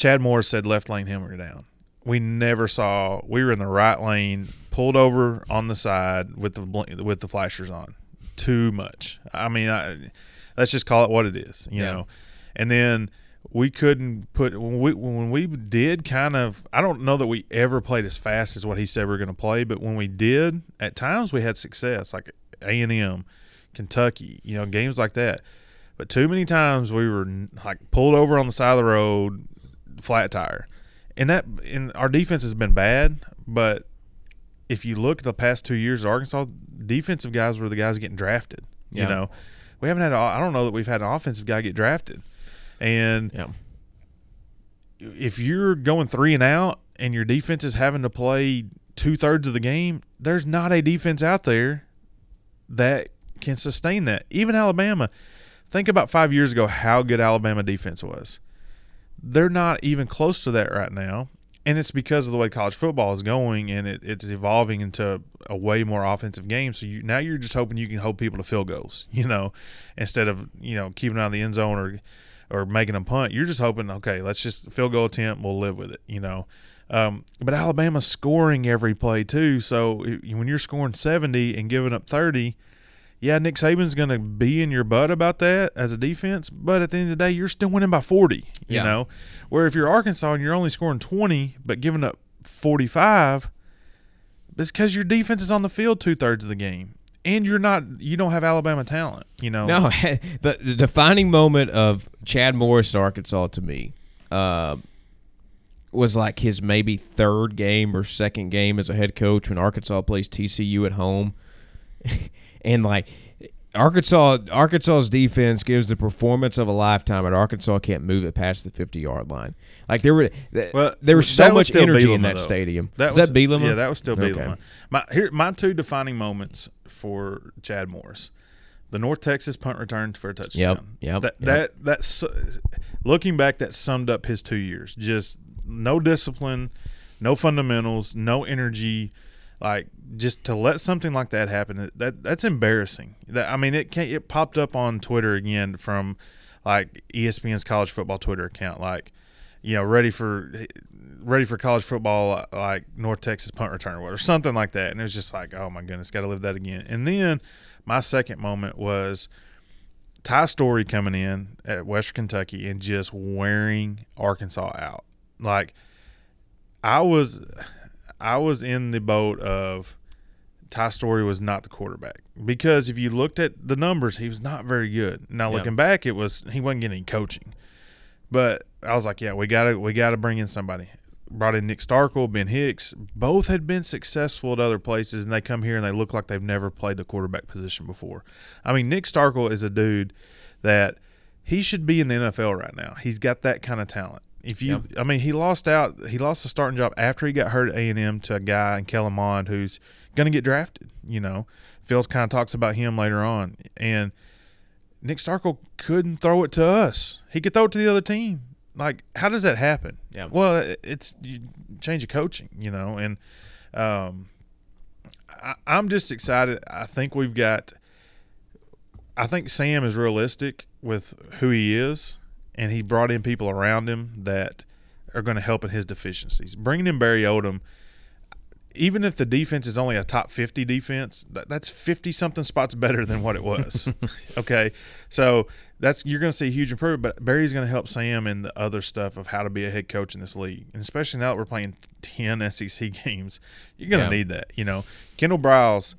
Chad Morris said left lane hammer down. We never saw. We were in the right lane, pulled over on the side with the bl- with the flashers on. Too much. I mean, I, let's just call it what it is, you Yeah. know. And then we couldn't put when we when we did kind of. I don't know that we ever played as fast as what he said we are going to play, but when we did, at times we had success, like A and M, Kentucky, you know, games like that. But too many times we were like pulled over on the side of the road, flat tire, and that and our defense has been bad. But if you look at the past two years at Arkansas, defensive guys were the guys getting drafted. You know, we haven't had. A, I don't know that we've had an offensive guy get drafted, and Yeah. if you're going three and out and your defense is having to play two thirds of the game, there's not a defense out there that can sustain that. Even Alabama. Think about five years ago how good Alabama defense was. They're not even close to that right now. And it's because of the way college football is going and it, it's evolving into a way more offensive game. So you, now you're just hoping you can hold people to field goals, *laughs* you know, instead of, you know, keeping out of the end zone or or making them punt. You're just hoping, okay, let's just field goal attempt. We'll live with it, you know. Um, but Alabama's scoring every play too. So i- when you're scoring 70 and giving up 30, yeah, Nick Saban's going to be in your butt about that as a defense. But at the end of the day, you're still winning by 40. You Yeah. know, where if you're Arkansas and you're only scoring 20 but giving up 45, it's because your defense is on the field two thirds of the game. And you're not, you don't have Alabama talent, you know. No, *laughs* the, the defining moment of Chad Morris at Arkansas to me uh, was like his maybe third game or second game as a head coach when Arkansas plays TCU at home, *laughs* and like Arkansas, Arkansas's defense gives the performance of a lifetime, and Arkansas can't move it past the fifty yard line. Like there were, Well, there was so was much energy in that though. stadium. That was, that Bielema? Yeah, that was still Okay. My here my two defining moments for Chad Morris. The North Texas punt return for a touchdown. yep, That yep. that that's looking back that summed up his 2 years. Just no discipline, no fundamentals, no energy. Like just to let something like that happen, that that's embarrassing. That I mean, it can't it popped up on Twitter again from like ESPN's college football Twitter account. Like, you know, ready for ready for college football, like North Texas punt return or something like that. And it was just like, oh my goodness, got to live that again. And then my second moment was Ty Storey coming in at Western Kentucky and just wearing Arkansas out. Like, I was, I was in the boat of Ty Storey was not the quarterback because if you looked at the numbers, he was not very good. Now Yeah. looking back, it was he wasn't getting any coaching, but I was like, yeah, we gotta we gotta bring in somebody. Brought in Nick Starkel, Ben Hicks. Both had been successful at other places, and they come here and they look like they've never played the quarterback position before. I mean, Nick Starkel is a dude that he should be in the NFL right now. He's got that kind of talent. If you, I mean, he lost out. He lost the starting job after he got hurt at A and M to a guy in Kellen Mond who's going to get drafted. You know, Phil kind of talks about him later on, and Nick Starkel couldn't throw it to us. He could throw it to the other team. Like, how does that happen? Yeah. Well, it's you change of coaching, you know, and um, I, I'm just excited. I think we've got. I think Sam is realistic with who he is, and he brought in people around him that are going to help in his deficiencies. Bringing in Barry Odom, even if the defense is only a top 50 defense, that, that's 50 something spots better than what it was. *laughs* okay. So that's you're going to see a huge improvement, but Barry's going to help Sam in the other stuff of how to be a head coach in this league. And especially now that we're playing 10 SEC *laughs* games, you're going to Yeah. need that. You know, Kendall Briles,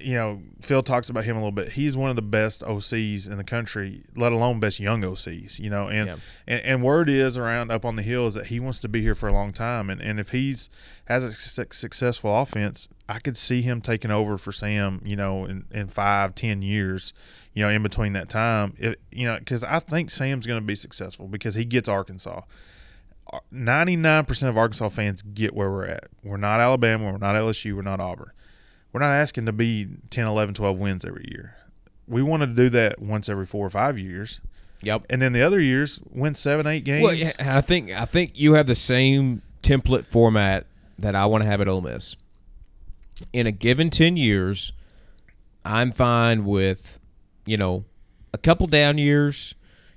you know, Phil talks about him a little bit. He's one of the best OCs in the country, let alone best young OCs, you know. And, Yeah. and and word is around up on the hill is that he wants to be here for a long time. And and if he's has a su- successful offense, I could see him taking over for Sam, you know, in, in five, ten years, you know, in between that time. It, you know, because I think Sam's going to be successful because he gets Arkansas. 99% of Arkansas fans get where we're at. We're not Alabama. We're not LSU. We're not Auburn. We're not asking to be 10, 11, 12 wins every year. We want to do that once every four or five years. Yep. And then the other years, win seven, eight games. Well, yeah, I think I think you have the same template format that I want to have at Ole Miss. In a given ten years, I'm fine with, you know, a couple down years,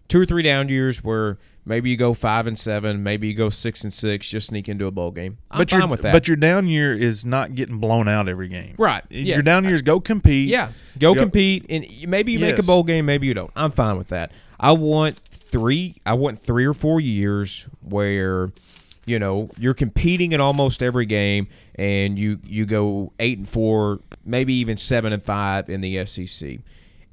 two or three down years where maybe you go five and seven, maybe you go six and six, just sneak into a bowl game. I'm but fine with that. But your down year is not getting blown out every game. Right, yeah. Your down years go compete. Yeah, go, Go- compete, and maybe you make a bowl game, maybe you don't. I'm fine with that. I want three. I want three or four years where, you know, you're competing in almost every game, and you you go eight and four, maybe even seven and five in the SEC,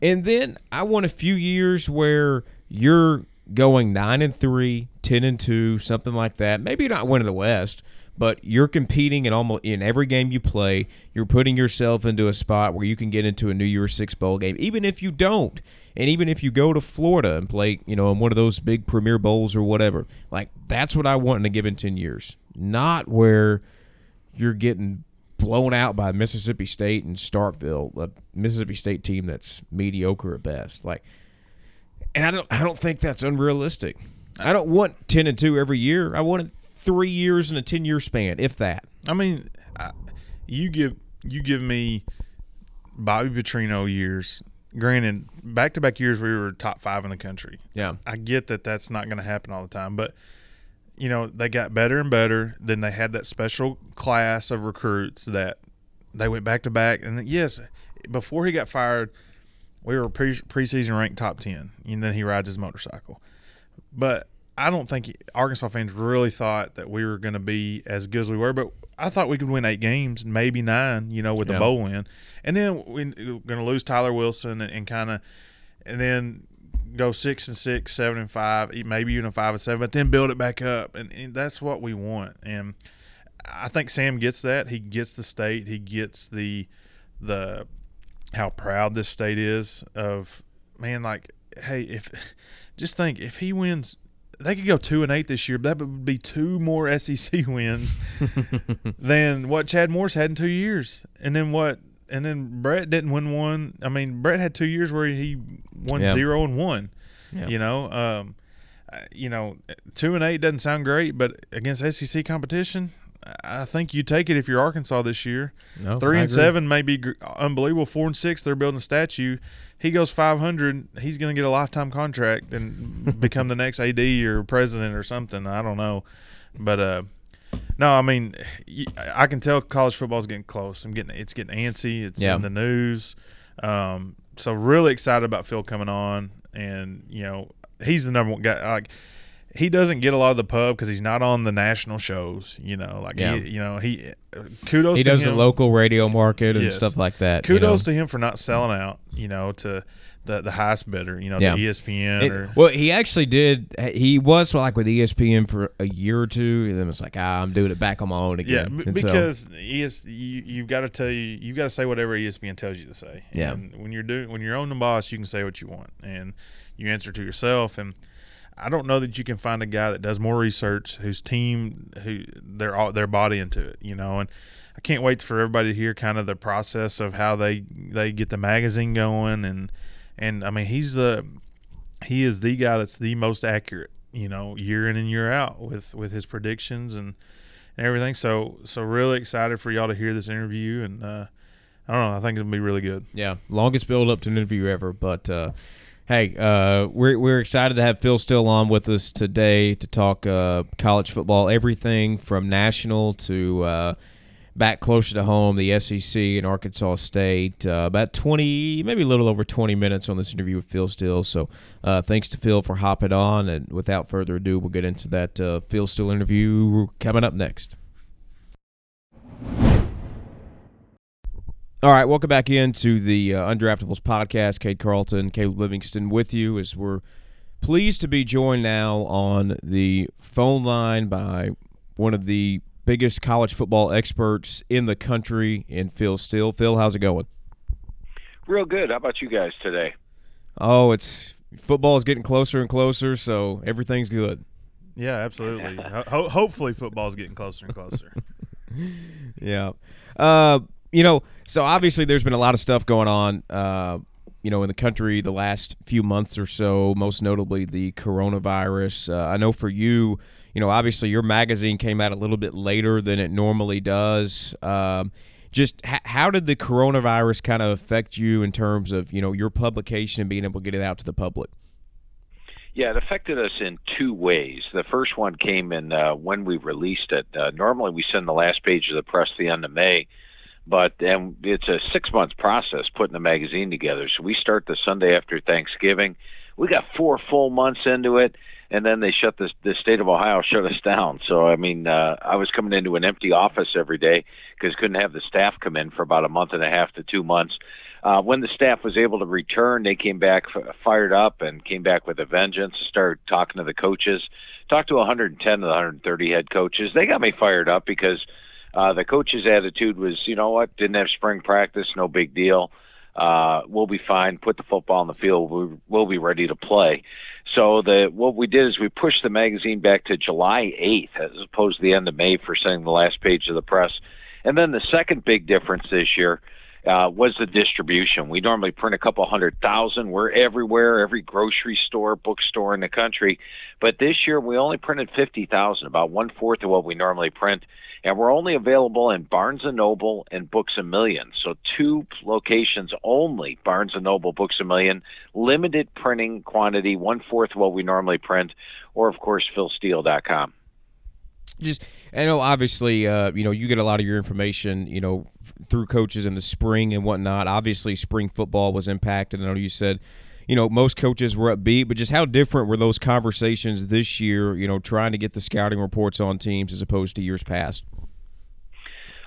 and then I want a few years where you're going nine and three, 10 and two, something like that. Maybe not winning the West. but you're competing in almost in every game you play. You're putting yourself into a spot where you can get into a New Year's Six bowl game, even if you don't, and even if you go to Florida and play, you know, in one of those big Premier Bowls or whatever. Like that's what I want in a given ten years, not where you're getting blown out by Mississippi State and Starkville, a Mississippi State team that's mediocre at best. Like, and I don't, I don't think that's unrealistic. I don't want ten and two every year. I want it three years in a ten year span, if that. I mean, I, you give you give me Bobby Petrino years. Granted, back to back years we were top five in the country. Yeah, I get that that's not going to happen all the time, but you know they got better and better. Then they had that special class of recruits that they went back to back. And yes, before he got fired, we were pre- preseason ranked top ten, and then he rides his motorcycle. But I don't think Arkansas fans really thought that we were going to be as good as we were. But I thought we could win eight games, maybe nine, you know, with the bowl win, and then we're going to lose Tyler Wilson and, and kind of, and then go six and six, seven and five, maybe even a five and seven, but then build it back up, and, and that's what we want. And I think Sam gets that. He gets the state. He gets the the how proud this state is of man. Like, hey, if *laughs* just think if he wins. They could go two and eight this year, but that would be two more *laughs* SEC wins *laughs* than what Chad Morris had in two years. And then what? And then Brett didn't win one. I mean, Brett had two years where he won Yeah. zero and one. Yeah. You know, um, you know, two and eight doesn't sound great, but against SEC competition, I think you take it if you're Arkansas this year. no, Three I and agree. seven may be gr- unbelievable. Four and six, they're building a statue. He goes 500, he's going to get a lifetime contract and *laughs* become the next AD or president or something. I don't know, but uh, no, I mean, I can tell college football is getting close. I'm getting it's getting antsy. It's Yeah. in the news. Um, so really excited about Phil coming on, and you know he's the number one guy. Like he doesn't get a lot of the pub because he's not on the national shows. You know, like Yeah. he, you know he kudos. He does him. the local radio market and Yes. stuff like that. you Kudos know. to him for not selling out. You know, to the the highest bidder. You know, Yeah. to E ESPN It- or well, he actually did. He was like with ESPN for a year or two, and then it's like, ah, I'm doing it back on my own yeah, again. b- And so- because ES, you you've got to tell you you've got to say whatever ESPN tells you to say. Yeah. And when you're doing when you're on the boss, you can say what you want and you answer to yourself. And I don't know that you can find a guy that does more research, whose team who they're all their body into it. You know, and I can't wait for everybody to hear kind of the process of how they they get the magazine going and and I mean he's the he is the guy that's the most accurate. You know, year in and year out with with his predictions and and everything. So so really excited for y'all to hear this interview, and uh, I don't know. I think it'll be really good. Yeah, longest build up to an interview ever. But uh, hey, uh, we're we're excited to have Phil Steele on with us today to talk uh, college football, everything from national to uh, back closer to home, the SEC and Arkansas State. Uh, about twenty, maybe a little over twenty minutes on this interview with Phil Steele. So uh, thanks to Phil for hopping on. And without further ado, we'll get into that uh, Phil Steele interview coming up next. All right, welcome back into the uh, Undraftables podcast. Kate Carlton, Caleb Livingston with you as we're pleased to be joined now on the phone line by one of the biggest college football experts in the country in Phil Steele. Phil, how's it going? Real good. How about you guys today? Oh, it's football is getting closer and closer, so everything's good. Yeah, absolutely. Ho- hopefully, football's getting closer and closer. *laughs* Yeah. Uh, you know, so obviously there's been a lot of stuff going on, uh, you know, in the country the last few months or so, most notably the coronavirus. Uh, I know for you, you know, obviously your magazine came out a little bit later than it normally does. Um, just how did the coronavirus kind of affect you in terms of, you know, your publication and being able to get it out to the public? Yeah, it affected us in two ways. The first one came in uh, when we released it. Uh, normally, we send the last page of the press the end of May, but and it's a six month process putting the magazine together. So we start the Sunday after Thanksgiving. We got four full months into it, and then they shut the the state of Ohio shut us down. So I mean, uh, I was coming into an empty office every day because couldn't have the staff come in for about a month and a half to two months. Uh, when the staff was able to return, they came back f- fired up and came back with a vengeance. Started talking to the coaches, talked to 110 of the 130 head coaches. They got me fired up because uh, the coach's attitude was, you know what, didn't have spring practice, no big deal. Uh, we'll be fine. Put the football on the field. We'll, we'll be ready to play. So the what we did is we pushed the magazine back to July 8th as opposed to the end of May for sending the last page of the press. And then the second big difference this year uh, was the distribution. We normally print a couple hundred thousand. We're everywhere, every grocery store, bookstore in the country. But this year we only printed 50,000, about one fourth of what we normally print. And we're only available in Barnes and Noble and Books a Million. So two locations only, Barnes and Noble, Books a Million, limited printing quantity, one fourth what we normally print, or of course philsteele.com just I know obviously uh, you know you get a lot of your information you know f- through coaches in the spring and whatnot. Obviously, spring football was impacted. I know you said you know most coaches were upbeat, but just how different were those conversations this year? You know, trying to get the scouting reports on teams as opposed to years past.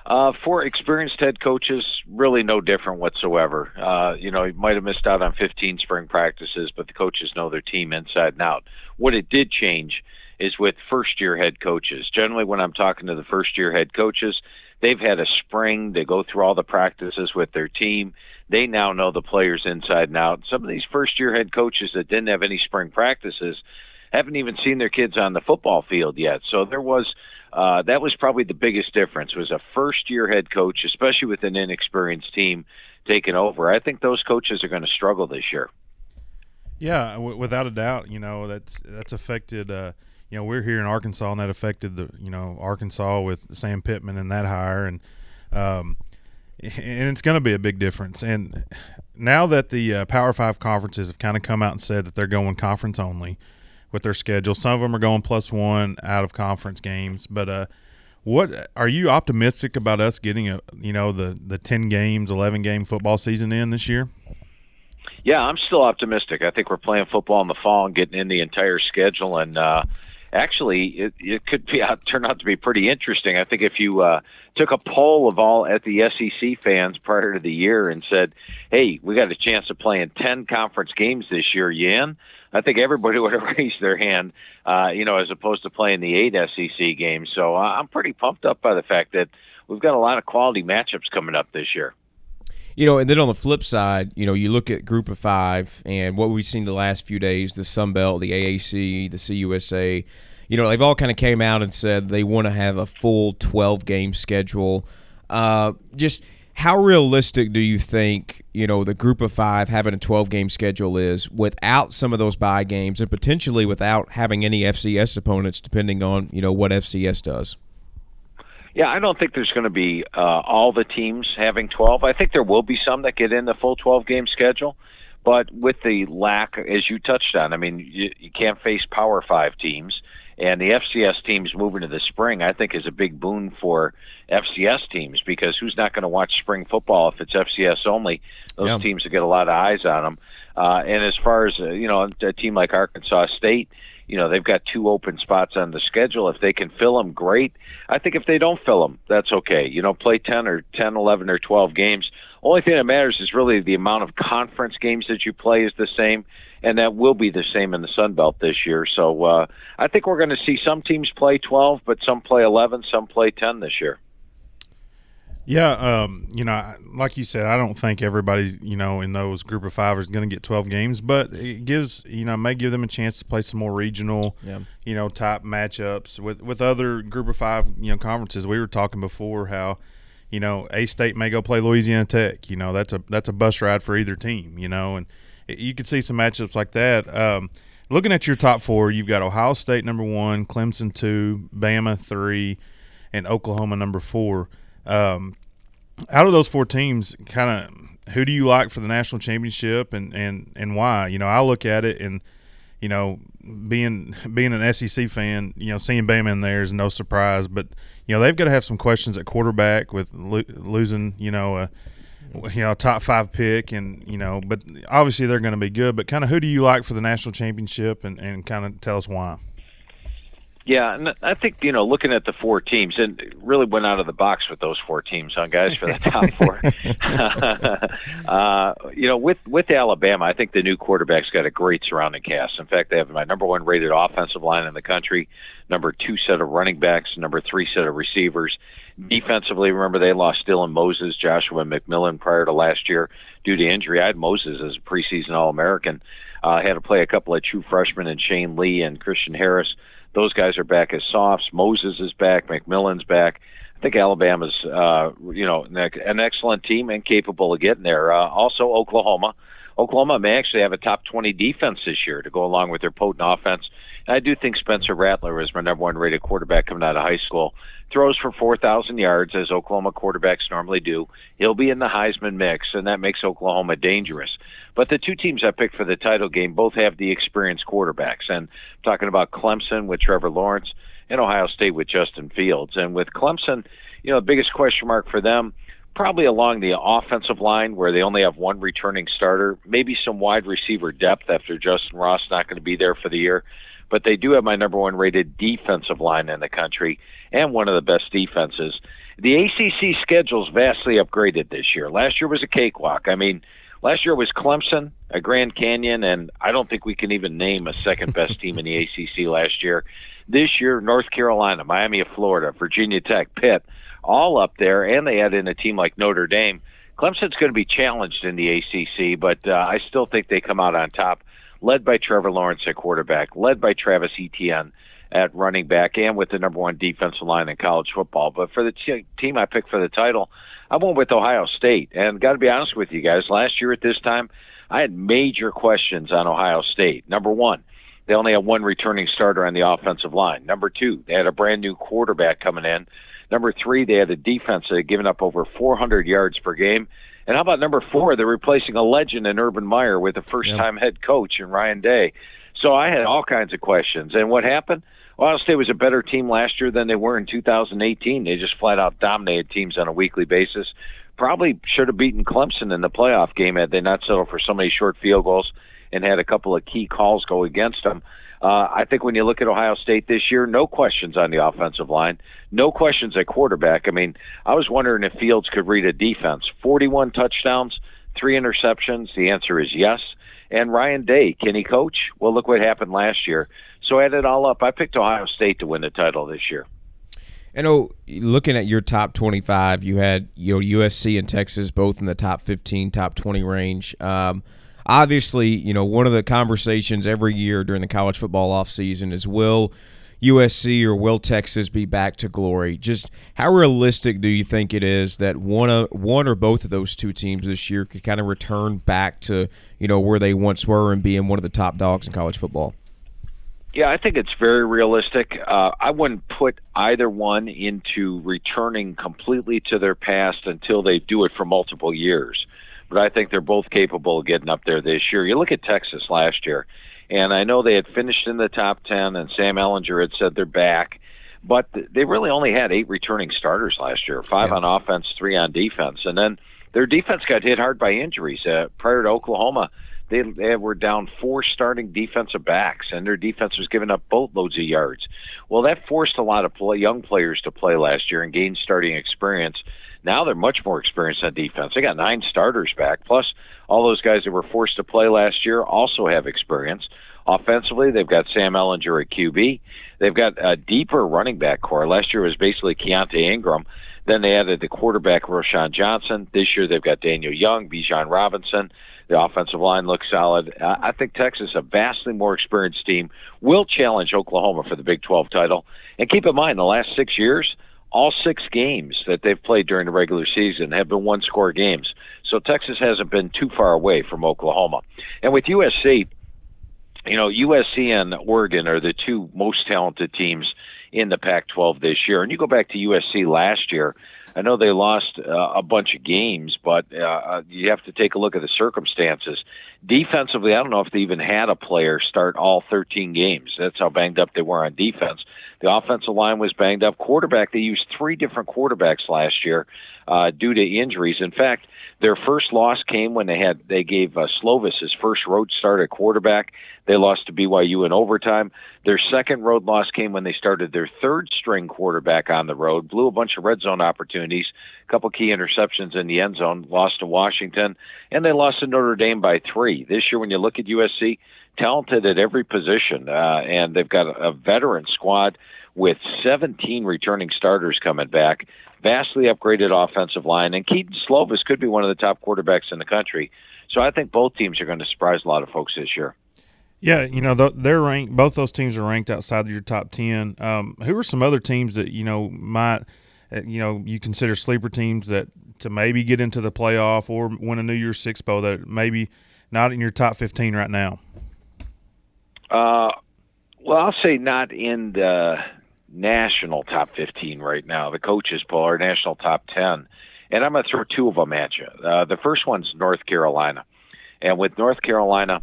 Uh, for experienced head coaches, really no different whatsoever. Uh, you know, you might have missed out on 15 spring practices, but the coaches know their team inside and out. What it did change is with first year head coaches. Generally, when I'm talking to the first year head coaches, they've had a spring. They go through all the practices with their team. They now know the players inside and out. Some of these first year head coaches that didn't have any spring practices haven't even seen their kids on the football field yet. So there was uh, that was probably the biggest difference was a first year head coach, especially with an inexperienced team taking over. I think those coaches are going to struggle this year. Yeah, w- without a doubt. You know that's that's affected. Uh, you know, we're here in Arkansas, and that affected the you know Arkansas with Sam Pittman and that hire, and um, and it's going to be a big difference. And now that the uh, Power Five conferences have kind of come out and said that they're going conference only with their schedule, some of them are going plus one out of conference games. But uh, what are you optimistic about us getting a you know the the ten games, eleven game football season in this year? Yeah, I'm still optimistic. I think we're playing football in the fall and getting in the entire schedule, and uh, actually it, it could be out, *laughs* turn out to be pretty interesting. I think if you uh, took a poll of all at the SEC fans prior to the year and said, "Hey, we got a chance of playing ten conference games this year, Yan," I think everybody *laughs* would have raised their hand, uh, you know, as opposed to playing the eight SEC games. So uh, I'm pretty pumped up by the fact that we've got a lot of quality matchups coming up this year. You know, and then on the flip side, you know, you look at Group of Five and what we've seen the last few days: the Sun Belt, the AAC, the CUSA. You know, they've all kind of came out and said they want to have a full 12 game schedule. Uh, just how realistic do you think you know the Group of Five having a 12 game schedule is without some of those bye games and potentially without having any FCS opponents, depending on you know what FCS does? Yeah, I don't think there's going to be uh, all the teams having 12. I think there will be some that get in the full 12 game schedule, but with the lack, as you touched on, I mean, you, you can't face Power Five teams, and the FCS teams moving to the spring, I think, is a big boon for FCS teams because who's not going to watch spring football if it's FCS only? Those yeah. teams will get a lot of eyes on them. Uh, and as far as uh, you know, a team like Arkansas State you know they've got two open spots on the schedule if they can fill them great i think if they don't fill them that's okay you know play 10 or 10 11 or 12 games only thing that matters is really the amount of conference games that you play is the same and that will be the same in the sun belt this year so uh, i think we're going to see some teams play 12 but some play 11 some play 10 this year yeah, um, you know, like you said, I don't think everybody, you know, in those group of five is going to get 12 games, but it gives, you know, may give them a chance to play some more regional, yeah. you know, type matchups with with other group of five, you know, conferences. We were talking before how, you know, A State may go play Louisiana Tech. You know, that's a that's a bus ride for either team. You know, and it, you could see some matchups like that. Um, looking at your top four, you've got Ohio State number one, Clemson two, Bama three, and Oklahoma number four. Um, out of those four teams, kind of who do you like for the national championship and, and, and why? You know, I look at it and you know, being being an SEC fan, you know, seeing Bama in there is no surprise. But you know, they've got to have some questions at quarterback with lo- losing, you know, a you know top five pick, and you know, but obviously they're going to be good. But kind of who do you like for the national championship, and and kind of tell us why. Yeah, and I think you know, looking at the four teams, and really went out of the box with those four teams, huh, guys, for the *laughs* top four. *laughs* uh, you know, with with Alabama, I think the new quarterback's got a great surrounding cast. In fact, they have my number one rated offensive line in the country, number two set of running backs, number three set of receivers. Defensively, remember they lost Dylan Moses, Joshua McMillan prior to last year due to injury. I had Moses as a preseason All American. Uh, had to play a couple of true freshmen and Shane Lee and Christian Harris. Those guys are back as softs. Moses is back. McMillan's back. I think Alabama's, uh, you know, an excellent team and capable of getting there. Uh, also, Oklahoma. Oklahoma may actually have a top 20 defense this year to go along with their potent offense. And I do think Spencer Rattler is my number one rated quarterback coming out of high school. Throws for 4,000 yards, as Oklahoma quarterbacks normally do. He'll be in the Heisman mix, and that makes Oklahoma dangerous. But the two teams I picked for the title game both have the experienced quarterbacks. And I'm talking about Clemson with Trevor Lawrence and Ohio State with Justin Fields. And with Clemson, you know, the biggest question mark for them probably along the offensive line where they only have one returning starter, maybe some wide receiver depth after Justin Ross not going to be there for the year. But they do have my number one rated defensive line in the country and one of the best defenses. The ACC schedule is vastly upgraded this year. Last year was a cakewalk. I mean, Last year was Clemson, a Grand Canyon, and I don't think we can even name a second best team in the *laughs* ACC last year. This year, North Carolina, Miami of Florida, Virginia Tech, Pitt, all up there, and they add in a team like Notre Dame. Clemson's going to be challenged in the ACC, but uh, I still think they come out on top, led by Trevor Lawrence at quarterback, led by Travis Etienne at running back, and with the number one defensive line in college football. But for the t- team I picked for the title, I went with Ohio State, and got to be honest with you guys. Last year at this time, I had major questions on Ohio State. Number one, they only had one returning starter on the offensive line. Number two, they had a brand new quarterback coming in. Number three, they had a defense that had given up over 400 yards per game. And how about number four? They're replacing a legend in Urban Meyer with a first-time yep. head coach in Ryan Day. So I had all kinds of questions. And what happened? Ohio State was a better team last year than they were in 2018. They just flat out dominated teams on a weekly basis. Probably should have beaten Clemson in the playoff game had they not settled for so many short field goals and had a couple of key calls go against them. Uh, I think when you look at Ohio State this year, no questions on the offensive line, no questions at quarterback. I mean, I was wondering if Fields could read a defense. 41 touchdowns, three interceptions. The answer is yes. And Ryan Day, can he coach? Well, look what happened last year. So add it all up. I picked Ohio State to win the title this year. You know, looking at your top 25, you had you know USC and Texas both in the top 15, top 20 range. Um, obviously, you know, one of the conversations every year during the college football offseason is will USC or will Texas be back to glory? Just how realistic do you think it is that one of one or both of those two teams this year could kind of return back to you know where they once were and being one of the top dogs in college football? Yeah, I think it's very realistic. Uh, I wouldn't put either one into returning completely to their past until they do it for multiple years. But I think they're both capable of getting up there this year. You look at Texas last year, and I know they had finished in the top 10, and Sam Ehlinger had said they're back, but they really only had eight returning starters last year five yeah. on offense, three on defense. And then their defense got hit hard by injuries. Uh, prior to Oklahoma, they, they were down four starting defensive backs, and their defense was giving up boatloads of yards. Well, that forced a lot of play, young players to play last year and gain starting experience. Now they're much more experienced on defense. They got nine starters back, plus all those guys that were forced to play last year also have experience. Offensively, they've got Sam Ehlinger at QB. They've got a deeper running back corps. Last year was basically Keaontay Ingram. Then they added the quarterback Roschon Johnson. This year they've got Daniel Young, Bijan Robinson. The offensive line looks solid. I think Texas, a vastly more experienced team, will challenge Oklahoma for the Big 12 title. And keep in mind, the last six years, all six games that they've played during the regular season have been one score games. So Texas hasn't been too far away from Oklahoma. And with USC, you know, USC and Oregon are the two most talented teams in the Pac 12 this year. And you go back to USC last year, I know they lost uh, a bunch of games, but uh, uh, you have to take a look at the circumstances. Defensively, I don't know if they even had a player start all 13 games. That's how banged up they were on defense. The offensive line was banged up. Quarterback, they used three different quarterbacks last year uh, due to injuries. In fact, their first loss came when they had they gave uh, Slovis his first road start at quarterback. They lost to BYU in overtime. Their second road loss came when they started their third string quarterback on the road, blew a bunch of red zone opportunities, couple key interceptions in the end zone, lost to Washington, and they lost to Notre Dame by three. This year, when you look at USC, talented at every position, uh, and they've got a, a veteran squad with 17 returning starters coming back vastly upgraded offensive line, and Kedon Slovis could be one of the top quarterbacks in the country. So I think both teams are going to surprise a lot of folks this year. Yeah, you know they're ranked. Both those teams are ranked outside of your top ten. Um, who are some other teams that you know might, you know, you consider sleeper teams that to maybe get into the playoff or win a New Year's Six bowl that maybe not in your top fifteen right now? Uh, well, I'll say not in the national top 15 right now, the coaches poll, our national top 10. And I'm going to throw two of them at you. Uh, the first one's North Carolina. And with North Carolina,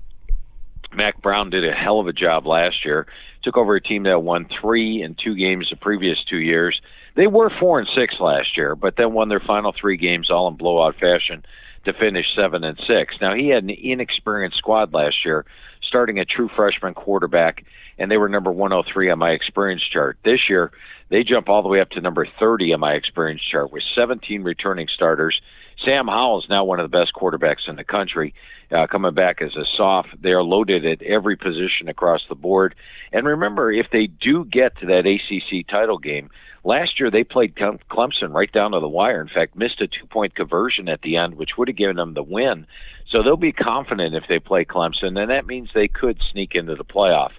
Mack Brown did a hell of a job last year. Took over a team that won three and two games the previous two years. They were four and six last year, but then won their final three games all in blowout fashion to finish seven and six. Now he had an inexperienced squad last year, starting a true freshman quarterback and they were number 103 on my experience chart. This year, they jump all the way up to number 30 on my experience chart with 17 returning starters. Sam Howell is now one of the best quarterbacks in the country, uh, coming back as a soft. They are loaded at every position across the board. And remember, if they do get to that ACC title game, last year they played Clemson right down to the wire. In fact, missed a two point conversion at the end, which would have given them the win. So they'll be confident if they play Clemson, and that means they could sneak into the playoff.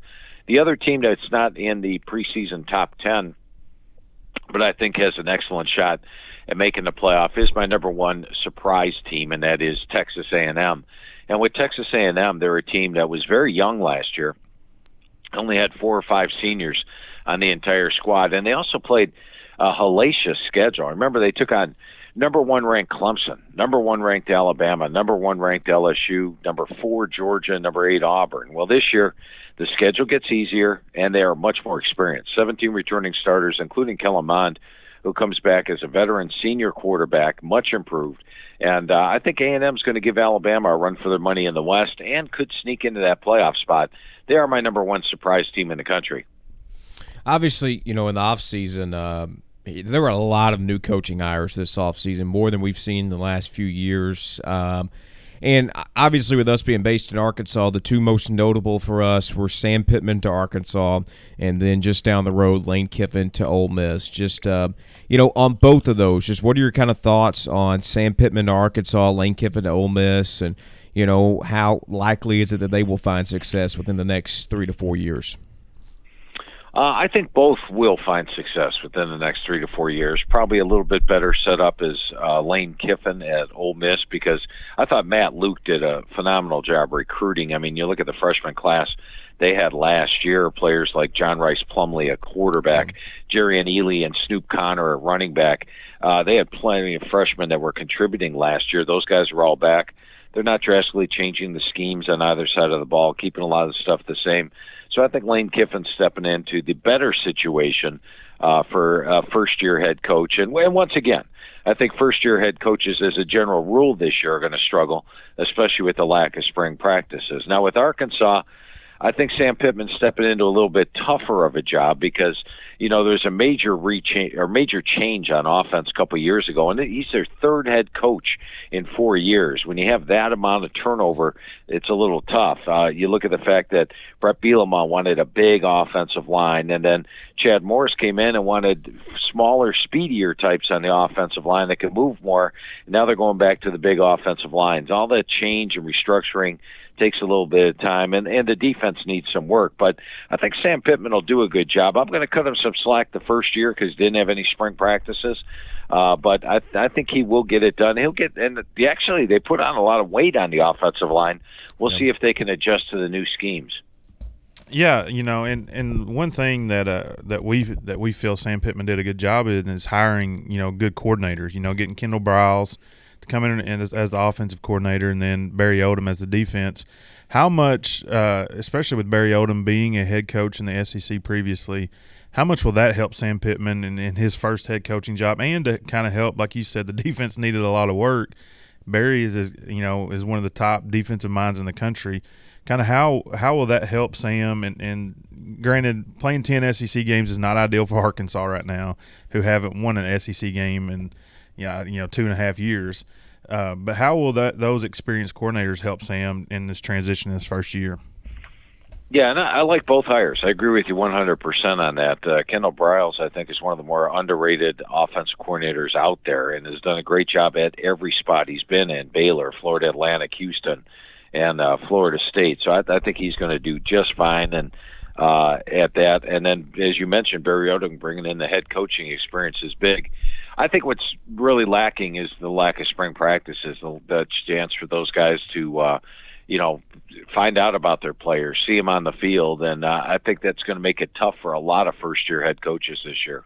The other team that's not in the preseason top 10, but I think has an excellent shot at making the playoff is my number one surprise team, and that is Texas A&M. And with Texas A&M, they're a team that was very young last year, only had four or five seniors on the entire squad, and they also played a hellacious schedule. Remember, they took on number one ranked Clemson, number one ranked Alabama, number one ranked LSU, number four Georgia, number eight Auburn. Well, this year the schedule gets easier, and they are much more experienced. 17 returning starters, including Kellen Mond, who comes back as a veteran senior quarterback, much improved. And uh, I think A&M is going to give Alabama a run for their money in the West and could sneak into that playoff spot. They are my number one surprise team in the country. Obviously, you know, in the offseason, uh, there were a lot of new coaching hires this offseason, more than we've seen in the last few years. Um, and obviously, with us being based in Arkansas, the two most notable for us were Sam Pittman to Arkansas, and then just down the road, Lane Kiffin to Ole Miss. Just uh, you know, on both of those, just what are your kind of thoughts on Sam Pittman to Arkansas, Lane Kiffin to Ole Miss, and you know, how likely is it that they will find success within the next three to four years? Uh, I think both will find success within the next three to four years. Probably a little bit better set up as uh, Lane Kiffin at Ole Miss because I thought Matt Luke did a phenomenal job recruiting. I mean, you look at the freshman class they had last year, players like John Rhys Plumlee, a quarterback, Jerrion Ealy and Snoop Conner, a running back. Uh, they had plenty of freshmen that were contributing last year. Those guys are all back. They're not drastically changing the schemes on either side of the ball, keeping a lot of the stuff the same. So I think Lane Kiffin's stepping into the better situation uh, for a first year head coach. And, and once again, I think first year head coaches, as a general rule this year, are going to struggle, especially with the lack of spring practices. Now, with Arkansas, I think Sam Pittman's stepping into a little bit tougher of a job because you know there's a major rechange or major change on offense a couple of years ago, and he's their third head coach in four years. When you have that amount of turnover, it's a little tough. Uh, you look at the fact that Bret Bielema wanted a big offensive line, and then Chad Morris came in and wanted smaller, speedier types on the offensive line that could move more. Now they're going back to the big offensive lines. All that change and restructuring takes a little bit of time, and and the defense needs some work. But I think Sam Pittman will do a good job. I'm going to cut him some slack the first year because didn't have any spring practices. Uh, but I, I think he will get it done. He'll get, and the, actually they put on a lot of weight on the offensive line. We'll yeah. see if they can adjust to the new schemes. Yeah, you know, and, and one thing that uh, that we that we feel Sam Pittman did a good job in is hiring you know good coordinators. You know, getting Kendall Briles come in as, as the offensive coordinator, and then Barry Odom as the defense. How much, uh, especially with Barry Odom being a head coach in the SEC previously, how much will that help Sam Pittman in, in his first head coaching job, and to kind of help, like you said, the *laughs* defense needed a lot of work. Barry is, is you know is one of the top defensive minds in the country kind of how how will that help Sam? And, and granted, playing ten SEC games is not ideal for Arkansas right now, who haven't won an SEC game in yeah you know two and a half years. Uh, but how will that those experienced coordinators help Sam in this transition this first year? Yeah, and I, I like both hires. I agree with you 100% on that. Uh, Kendall Briles, I think, is one of the more underrated offensive coordinators out there and has done a great job at every spot he's been in Baylor, Florida Atlantic, Houston and uh, Florida State. So I, I think he's going to do just fine and uh, at that. And then, as you mentioned, Barry Odom bringing in the head coaching experience is big. I think what's really lacking is the lack of spring practices, the, the chance for those guys to, uh, you know, find out about their players, see them on the field, and uh, I think that's going to make it tough for a lot of first-year head coaches this year.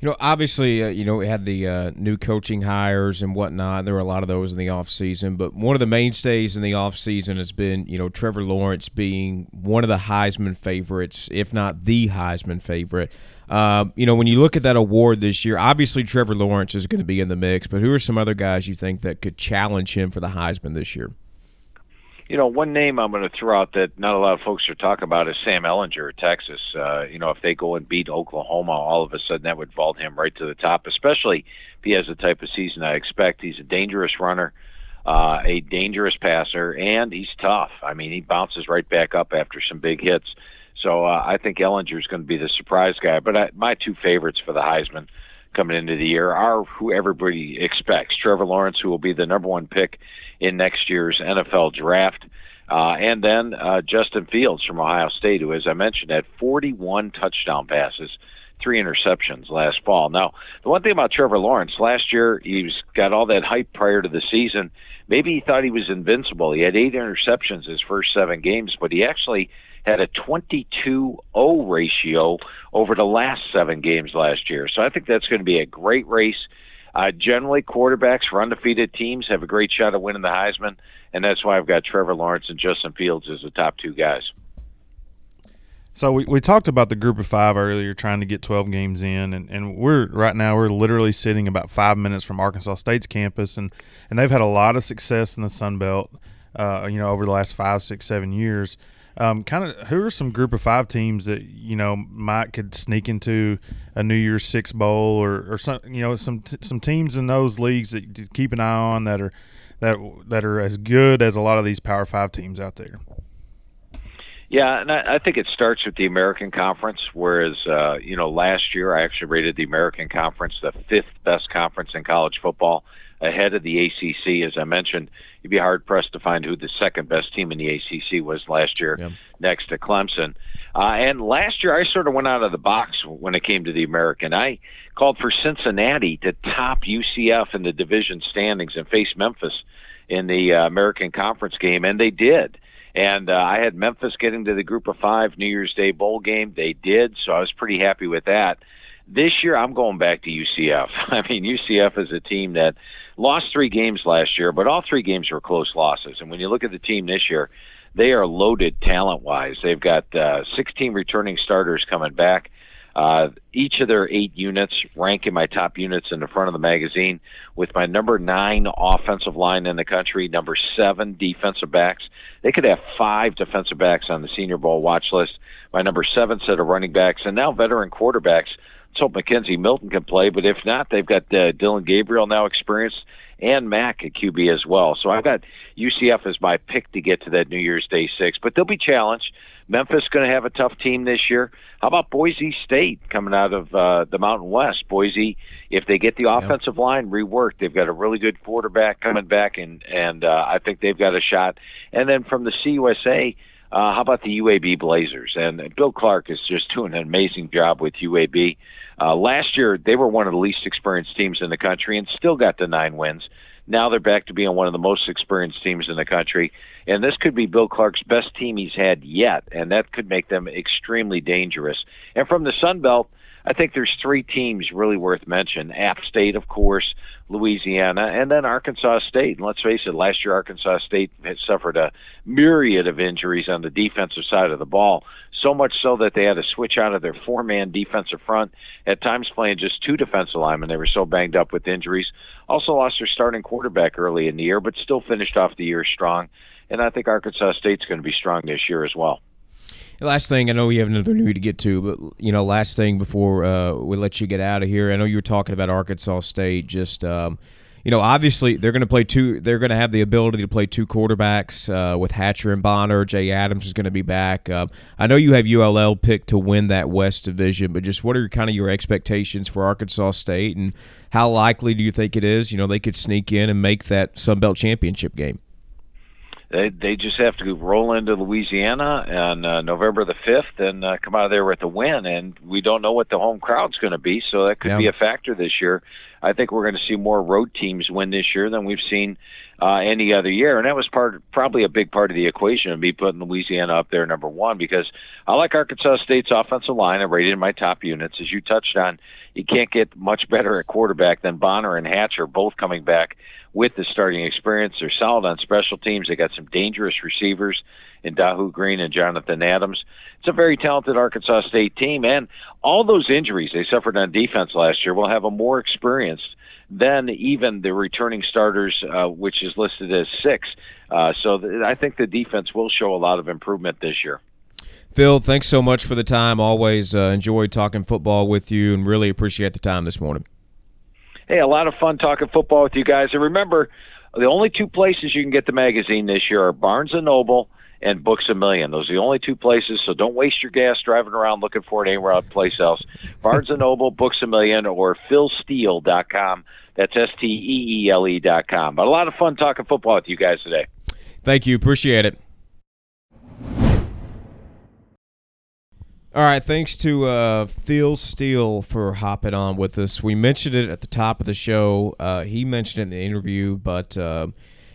You know, obviously, uh, you know, we had the uh, new coaching hires and whatnot. There were a lot of those in the offseason, but one of the mainstays in the offseason has been, you know, Trevor Lawrence being one of the Heisman favorites, if not the Heisman favorite. Uh, you know, when you look at that award this year, obviously Trevor Lawrence is going to be in the mix, but who are some other guys you think that could challenge him for the Heisman this year? you know, one name I'm going to throw out that not a lot of folks are talking about is Sam Ehlinger at Texas. Uh, you know, if they go and beat Oklahoma, all of a sudden that would vault him right to the top, especially if he has the type of season I expect. He's a dangerous runner, uh, a dangerous passer, and he's tough. I mean, he bounces right back up after some big hits. So uh, I think Ehlinger is going to be the surprise guy. But I, my two favorites for the Heisman coming into the year are who everybody expects Trevor Lawrence, who will be the number one pick in next year's NFL draft. Uh, and then uh, Justin Fields from Ohio State, who, as I mentioned, had 41 touchdown passes, three interceptions last fall. Now, the one thing about Trevor Lawrence, last year he's got all that hype prior to the season. Maybe he thought he was invincible. He had eight interceptions his first seven games, but he actually had a 22-0 ratio over the last seven games last year. So I think that's going to be a great race. Uh, generally, quarterbacks for undefeated teams have a great shot at winning the Heisman, and that's why I've got Trevor Lawrence and Justin Fields as the top two guys. So we, we talked about the group of five earlier, trying to get 12 games in, and, and we're right now we're literally sitting about five minutes from Arkansas State's campus, and, and they've had a lot of success in the Sun Belt, uh, you know, over the last five, six, seven years. Um, kind of, who are some group of five teams that you know might could sneak into a New Year's Six bowl or, or some you know some some teams in those leagues that to keep an eye on that are that that are as good as a lot of these Power Five teams out there. Yeah, and I, I think it starts with the American Conference. Whereas, uh, you know, last year I actually rated the American Conference the fifth best conference in college football, ahead of the ACC. As I mentioned, you'd be hard pressed to find who the second best team in the ACC was last year, yeah. next to Clemson. Uh, and last year, I sort of went out of the box when it came to the American. I called for Cincinnati to top UCF in the division standings and face Memphis in the uh, American Conference game, and they did. And uh, I had Memphis getting to the Group of Five New Year's Day bowl game. They did, so I was pretty happy with that. This year, I'm going back to UCF. *laughs* I mean, UCF is a team that lost three games last year, but all three games were close losses. And when you look at the team this year, they are loaded talent wise. They've got uh, 16 returning starters coming back. Uh, each of their eight units rank in my top units in the front of the magazine with my number nine offensive line in the country, number seven defensive backs. They could have five defensive backs on the Senior Bowl watch list. My number seven set of running backs, and now veteran quarterbacks Let's hope McKenzie Milton can play, but if not, they've got uh, Dillon Gabriel now experienced and Mack at QB as well. So I've got UCF as my pick to get to that New Year's Day six, but they'll be challenged. Memphis going to have a tough team this year. How about Boise State coming out of uh, the Mountain West? Boise, if they get the offensive line reworked, they've got a really good quarterback coming back, and and uh, I think they've got a shot. And then from the CUSA, uh, how about the UAB Blazers? And Bill Clark is just doing an amazing job with UAB. Uh, last year, they were one of the least experienced teams in the country and still got the nine wins. Now they're back to being one of the most experienced teams in the country. And this could be Bill Clark's best team he's had yet, and that could make them extremely dangerous. And from the Sun Belt, I think there's three teams really worth mentioning. App State, of course, Louisiana, and then Arkansas State. And let's face it, last year Arkansas State had suffered a myriad of injuries on the defensive side of the ball. So much so that they had to switch out of their four man defensive front, at times playing just two defensive linemen. They were so banged up with injuries. Also lost their starting quarterback early in the year, but still finished off the year strong. And I think Arkansas State's going to be strong this year as well. Last thing, I know we have another new to get to, but you know, last thing before uh, we let you get out of here, I know you were talking about Arkansas State. Just um, you know, obviously they're going to play two. They're going to have the ability to play two quarterbacks uh, with Hatcher and Bonner. Jay Adams is going to be back. Um, I know you have ULL picked to win that West Division, but just what are kind of your expectations for Arkansas State, and how likely do you think it is? You know, they could sneak in and make that Sun Belt championship game. They they just have to roll into Louisiana on uh, November the fifth and uh, come out of there with a win. And we don't know what the home crowd's going to be, so that could Yeah. be a factor this year. I think we're going to see more road teams win this year than we've seen uh, any other year, and that was part probably a big part of the equation of me putting Louisiana up there number one because I like Arkansas State's offensive line. I rated my top units, as you touched on. You can't get much better at quarterback than Bonner and Hatcher, both coming back with the starting experience. They're solid on special teams. They got some dangerous receivers in Dahu Green and Jonathan Adams. It's a very talented Arkansas State team, and all those injuries they suffered on defense last year will have a more experienced than even the returning starters, uh, which is listed as six. Uh, so th- I think the defense will show a lot of improvement this year. Phil, thanks so much for the time. Always uh, enjoy talking football with you, and really appreciate the time this morning. Hey, a lot of fun talking football with you guys. And remember, the only two places you can get the magazine this year are Barnes and Noble and Books a Million. Those are the only two places. So don't waste your gas driving around looking for it anywhere place else. *laughs* Barnes and Noble, Books a Million, or PhilSteele.com. That's S T E E L E dot com. But a lot of fun talking football with you guys today. Thank you. Appreciate it. All right, thanks to uh, Phil Steele for hopping on with us. We mentioned it at the top of the show. Uh, he mentioned it in the interview, but uh,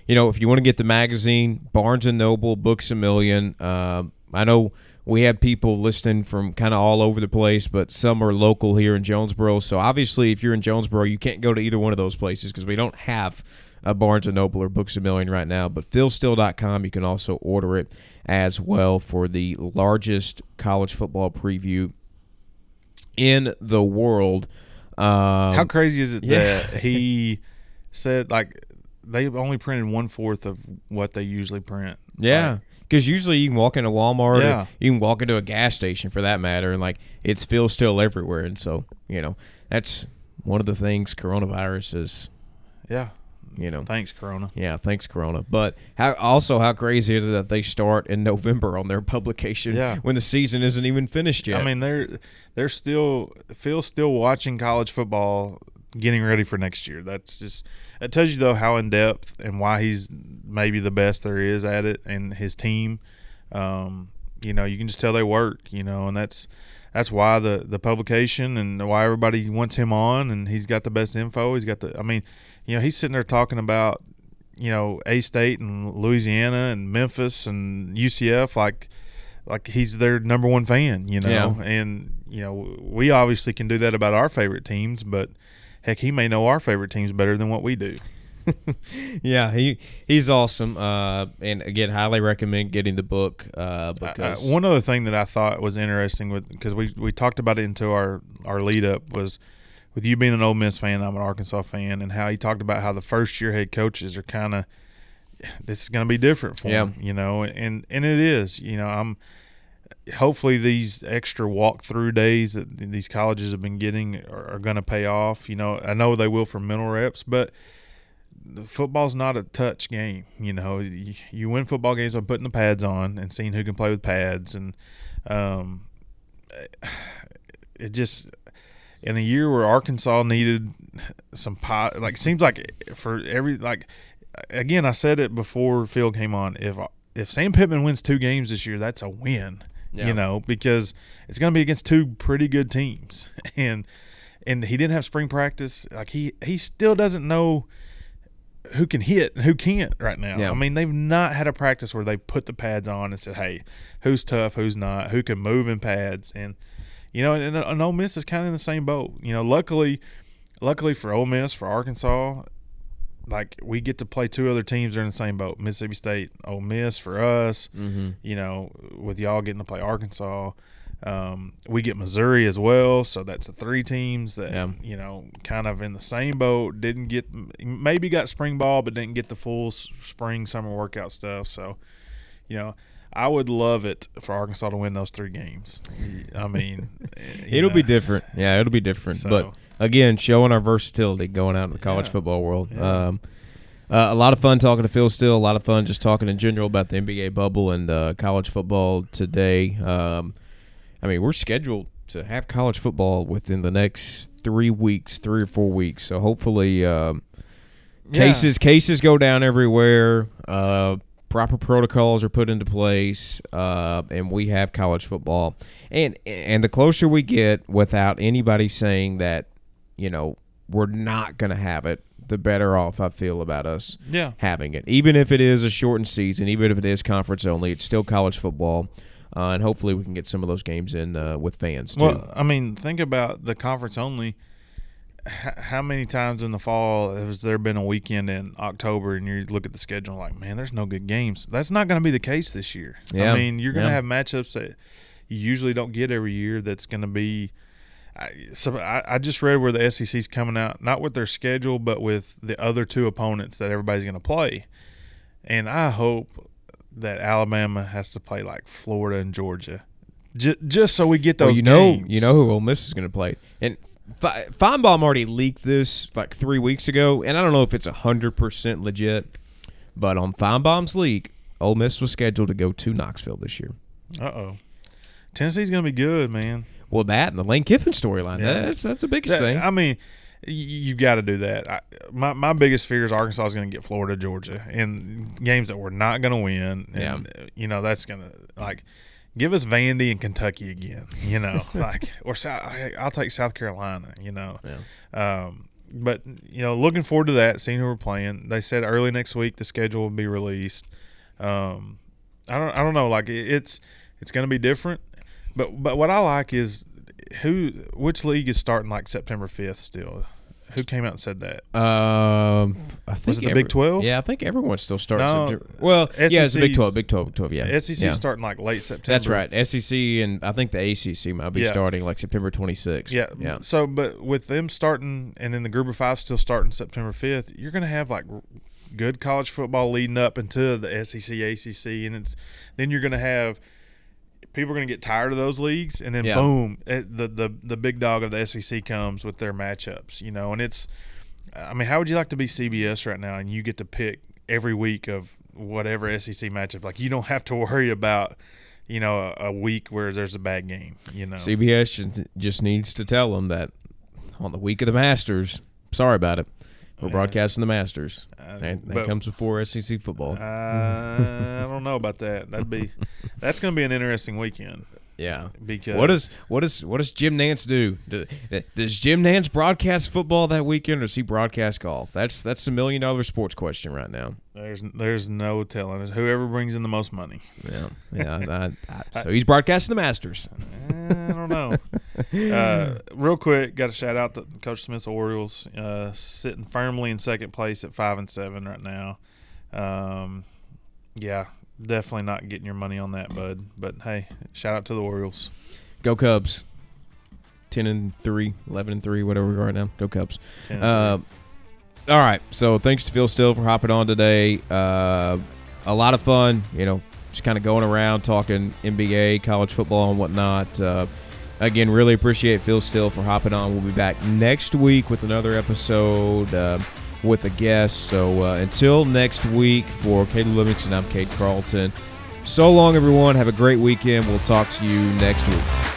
you know, if you want to get the magazine, Barnes and Noble, Books a Million. Um I know we have people listening from kind of all over the place, but some are local here in Jonesboro. So obviously, if you're in Jonesboro, you can't go to either one of those places because we don't have a Barnes and Noble or Books a Million right now. But philsteele.com, you can also order it as well for the largest college football preview in the world. Um, How crazy is it yeah. that he said like they only printed one fourth of what they usually print? Yeah. Like, Because usually you can walk into Walmart, Yeah. or you can walk into a gas station for that matter, and like it's Phil Steele everywhere. And so, you know, that's one of the things coronavirus is, yeah. you know, Thanks, Corona. yeah, thanks Corona. But how also how crazy is it that they start in November on their *laughs* publication Yeah. when the season isn't even finished yet? I mean, they're they're still Phil's still watching college football, getting ready for next year. That's just it tells you though how in depth and why he's maybe the best there is at it, and his team. Um, you know, you can just tell they work. You know, and that's that's why the the publication and why everybody wants him on, and he's got the best info. He's got the. I mean, you know, he's sitting there talking about you know A State and Louisiana and Memphis and UCF like like he's their number one fan, you know. Yeah. And you know, we obviously can do that about our favorite teams, but heck, he may know our favorite teams better than what we do. *laughs* yeah, he he's awesome. Uh, and again, highly recommend getting the book uh, Uh, because one other thing that I thought was interesting with because we we talked about it into our our lead up was with you being an Ole Miss fan, I'm an Arkansas fan, and how he talked about how the first year head coaches are kind of this is going to be different for Yeah. them, you know, and and it is, you know, I'm hopefully these extra walk-through days that these colleges have been getting are, are going to pay off. You know, I know they will for mental reps, but football's not a touch game. You know, you, you win football games by putting the pads on and seeing who can play with pads, and um, it just in a year where Arkansas needed some pot, like it seems like for every like again, I said it before Phil came on. If if Sam Pittman wins two games this year, that's a win. Yeah. You know, because it's going to be against two pretty good teams, *laughs* and and he didn't have spring practice. Like he he still doesn't know who can hit and who can't right now. Yeah. I mean, they've not had a practice where they put the pads on and said, "Hey, who's tough, who's not, who can move in pads." And you know, and, and Ole Miss is kind of in the same boat. You know, luckily, luckily for Ole Miss, for Arkansas, like we get to play two other teams that are in the same boat: Mississippi State, Ole Miss for us. Mm-hmm. You know, with y'all getting to play Arkansas. Um, we get Missouri as well, so that's the three teams that Yeah. you know kind of in the same boat. Didn't get maybe got spring ball, but didn't get the full spring summer workout stuff. So, you know, I would love it for Arkansas to win those three games. I mean, *laughs* It'll be different. Yeah, it'll be different. So- but again, showing our versatility going out in the college Yeah. football world. Yeah. Um, uh, a lot of fun talking to Phil Steele. A lot of fun just talking in general about the NBA bubble and uh, college football today. Um, I mean, we're scheduled to have college football within the next three weeks, three or four weeks. So hopefully, um, Yeah. cases cases go down everywhere. Uh, proper protocols are put into place, uh, and we have college football. And and the closer we get, without anybody saying that, you know, we're not going to have it, the better off I feel about us Yeah, having it. Even if it is a shortened season, even if it is conference only, it's still college football. Uh, and hopefully we can get some of those games in uh, with fans too. Well, I mean, think about the conference only. H- how many times in the fall has there been a weekend in October and you look at the schedule like, man, there's no good games. That's not going to be the case this year. Yeah, I mean, you're going to yeah. have matchups that you usually don't get every year. That's going to be. I, so I, I just read where the SEC's coming out, not with their schedule, but with the other two opponents that everybody's going to play. And I hope that Alabama has to play like Florida and Georgia, J- just so we get those. well, you know, games. you know who Ole Miss is going to play, and Fe- Finebaum already leaked this like three weeks ago, and I don't know if it's hundred percent legit, but on Finebaum's leak, Ole Miss was scheduled to go to Knoxville this year. Uh oh. Tennessee's gonna be good, man. Well, that and the Lane Kiffin storyline, Yeah. that's that's the biggest That- thing. I mean, y- you got to do that. I, my my biggest fear is Arkansas is going to get Florida, Georgia, in games that we're not going to win. And, Yeah. uh, you know that's going to like give us Vandy and Kentucky again. You know, *laughs* like or South, I, I'll take South Carolina. You know, Yeah. um, but you know, looking forward to that. Seeing who we're playing. They said early next week the schedule will be released. Um, I don't I don't know. Like it, it's it's going to be different. But but what I like is who which league is starting like September fifth still. Who came out and said that? Um, I think it the Big 12? Yeah, I think everyone still starts. No, September. Well, yeah, it's the Big Twelve, Big Twelve, Big Twelve. Yeah, SEC yeah. starting like late September. That's right. SEC and I think the ACC might be Yeah. starting like September 26th. Yeah, yeah. So, but with them starting and then the group of five still starting September fifth, you're going to have like good college football leading up into the SEC, ACC, and it's then you're going to have people are going to get tired of those leagues, and then Yeah. boom, it, the the the big dog of the SEC comes with their matchups, you know, and it's. I mean, how would you like to be CBS right now and you get to pick every week of whatever SEC matchup? Like you don't have to worry about. You know, a, a week where there's a bad game. You know, CBS just- just needs to tell them that on the week of the Masters, sorry about it, we're broadcasting the Masters. Uh, And that but- comes before SEC football. Uh, I don't know about that. That'd be *laughs* that's going to be an interesting weekend yeah. because What does what does what does Jim Nantz do? Do- Does Jim Nantz broadcast football that weekend, or does he broadcast golf? That's that's the million dollar sports question right now. There's there's no telling it. Whoever brings in the most money. Yeah, yeah. *laughs* I, I, so he's broadcasting the Masters. Eh, I don't know. *laughs* uh, real quick, got to shout out to Coach Smith's Orioles, uh, sitting firmly in second place at five and seven right now. Um, yeah, definitely not getting your money on that, bud. But hey, shout out to the Orioles. Go Cubs. 10 and 3, 11 and 3, whatever we are right now. Go Cubs. 10 and Uh, all right. So thanks to Phil Steele for hopping on today. Uh, a lot of fun, you know, just kind of going around talking NBA, college football, and whatnot. Uh, again, really appreciate Phil Steele for hopping on. We'll be back next week with another episode uh, with a guest. So uh, until next week, for Caleb Livingston, I'm Kate Carlton. So long, everyone. Have a great weekend. We'll talk to you next week.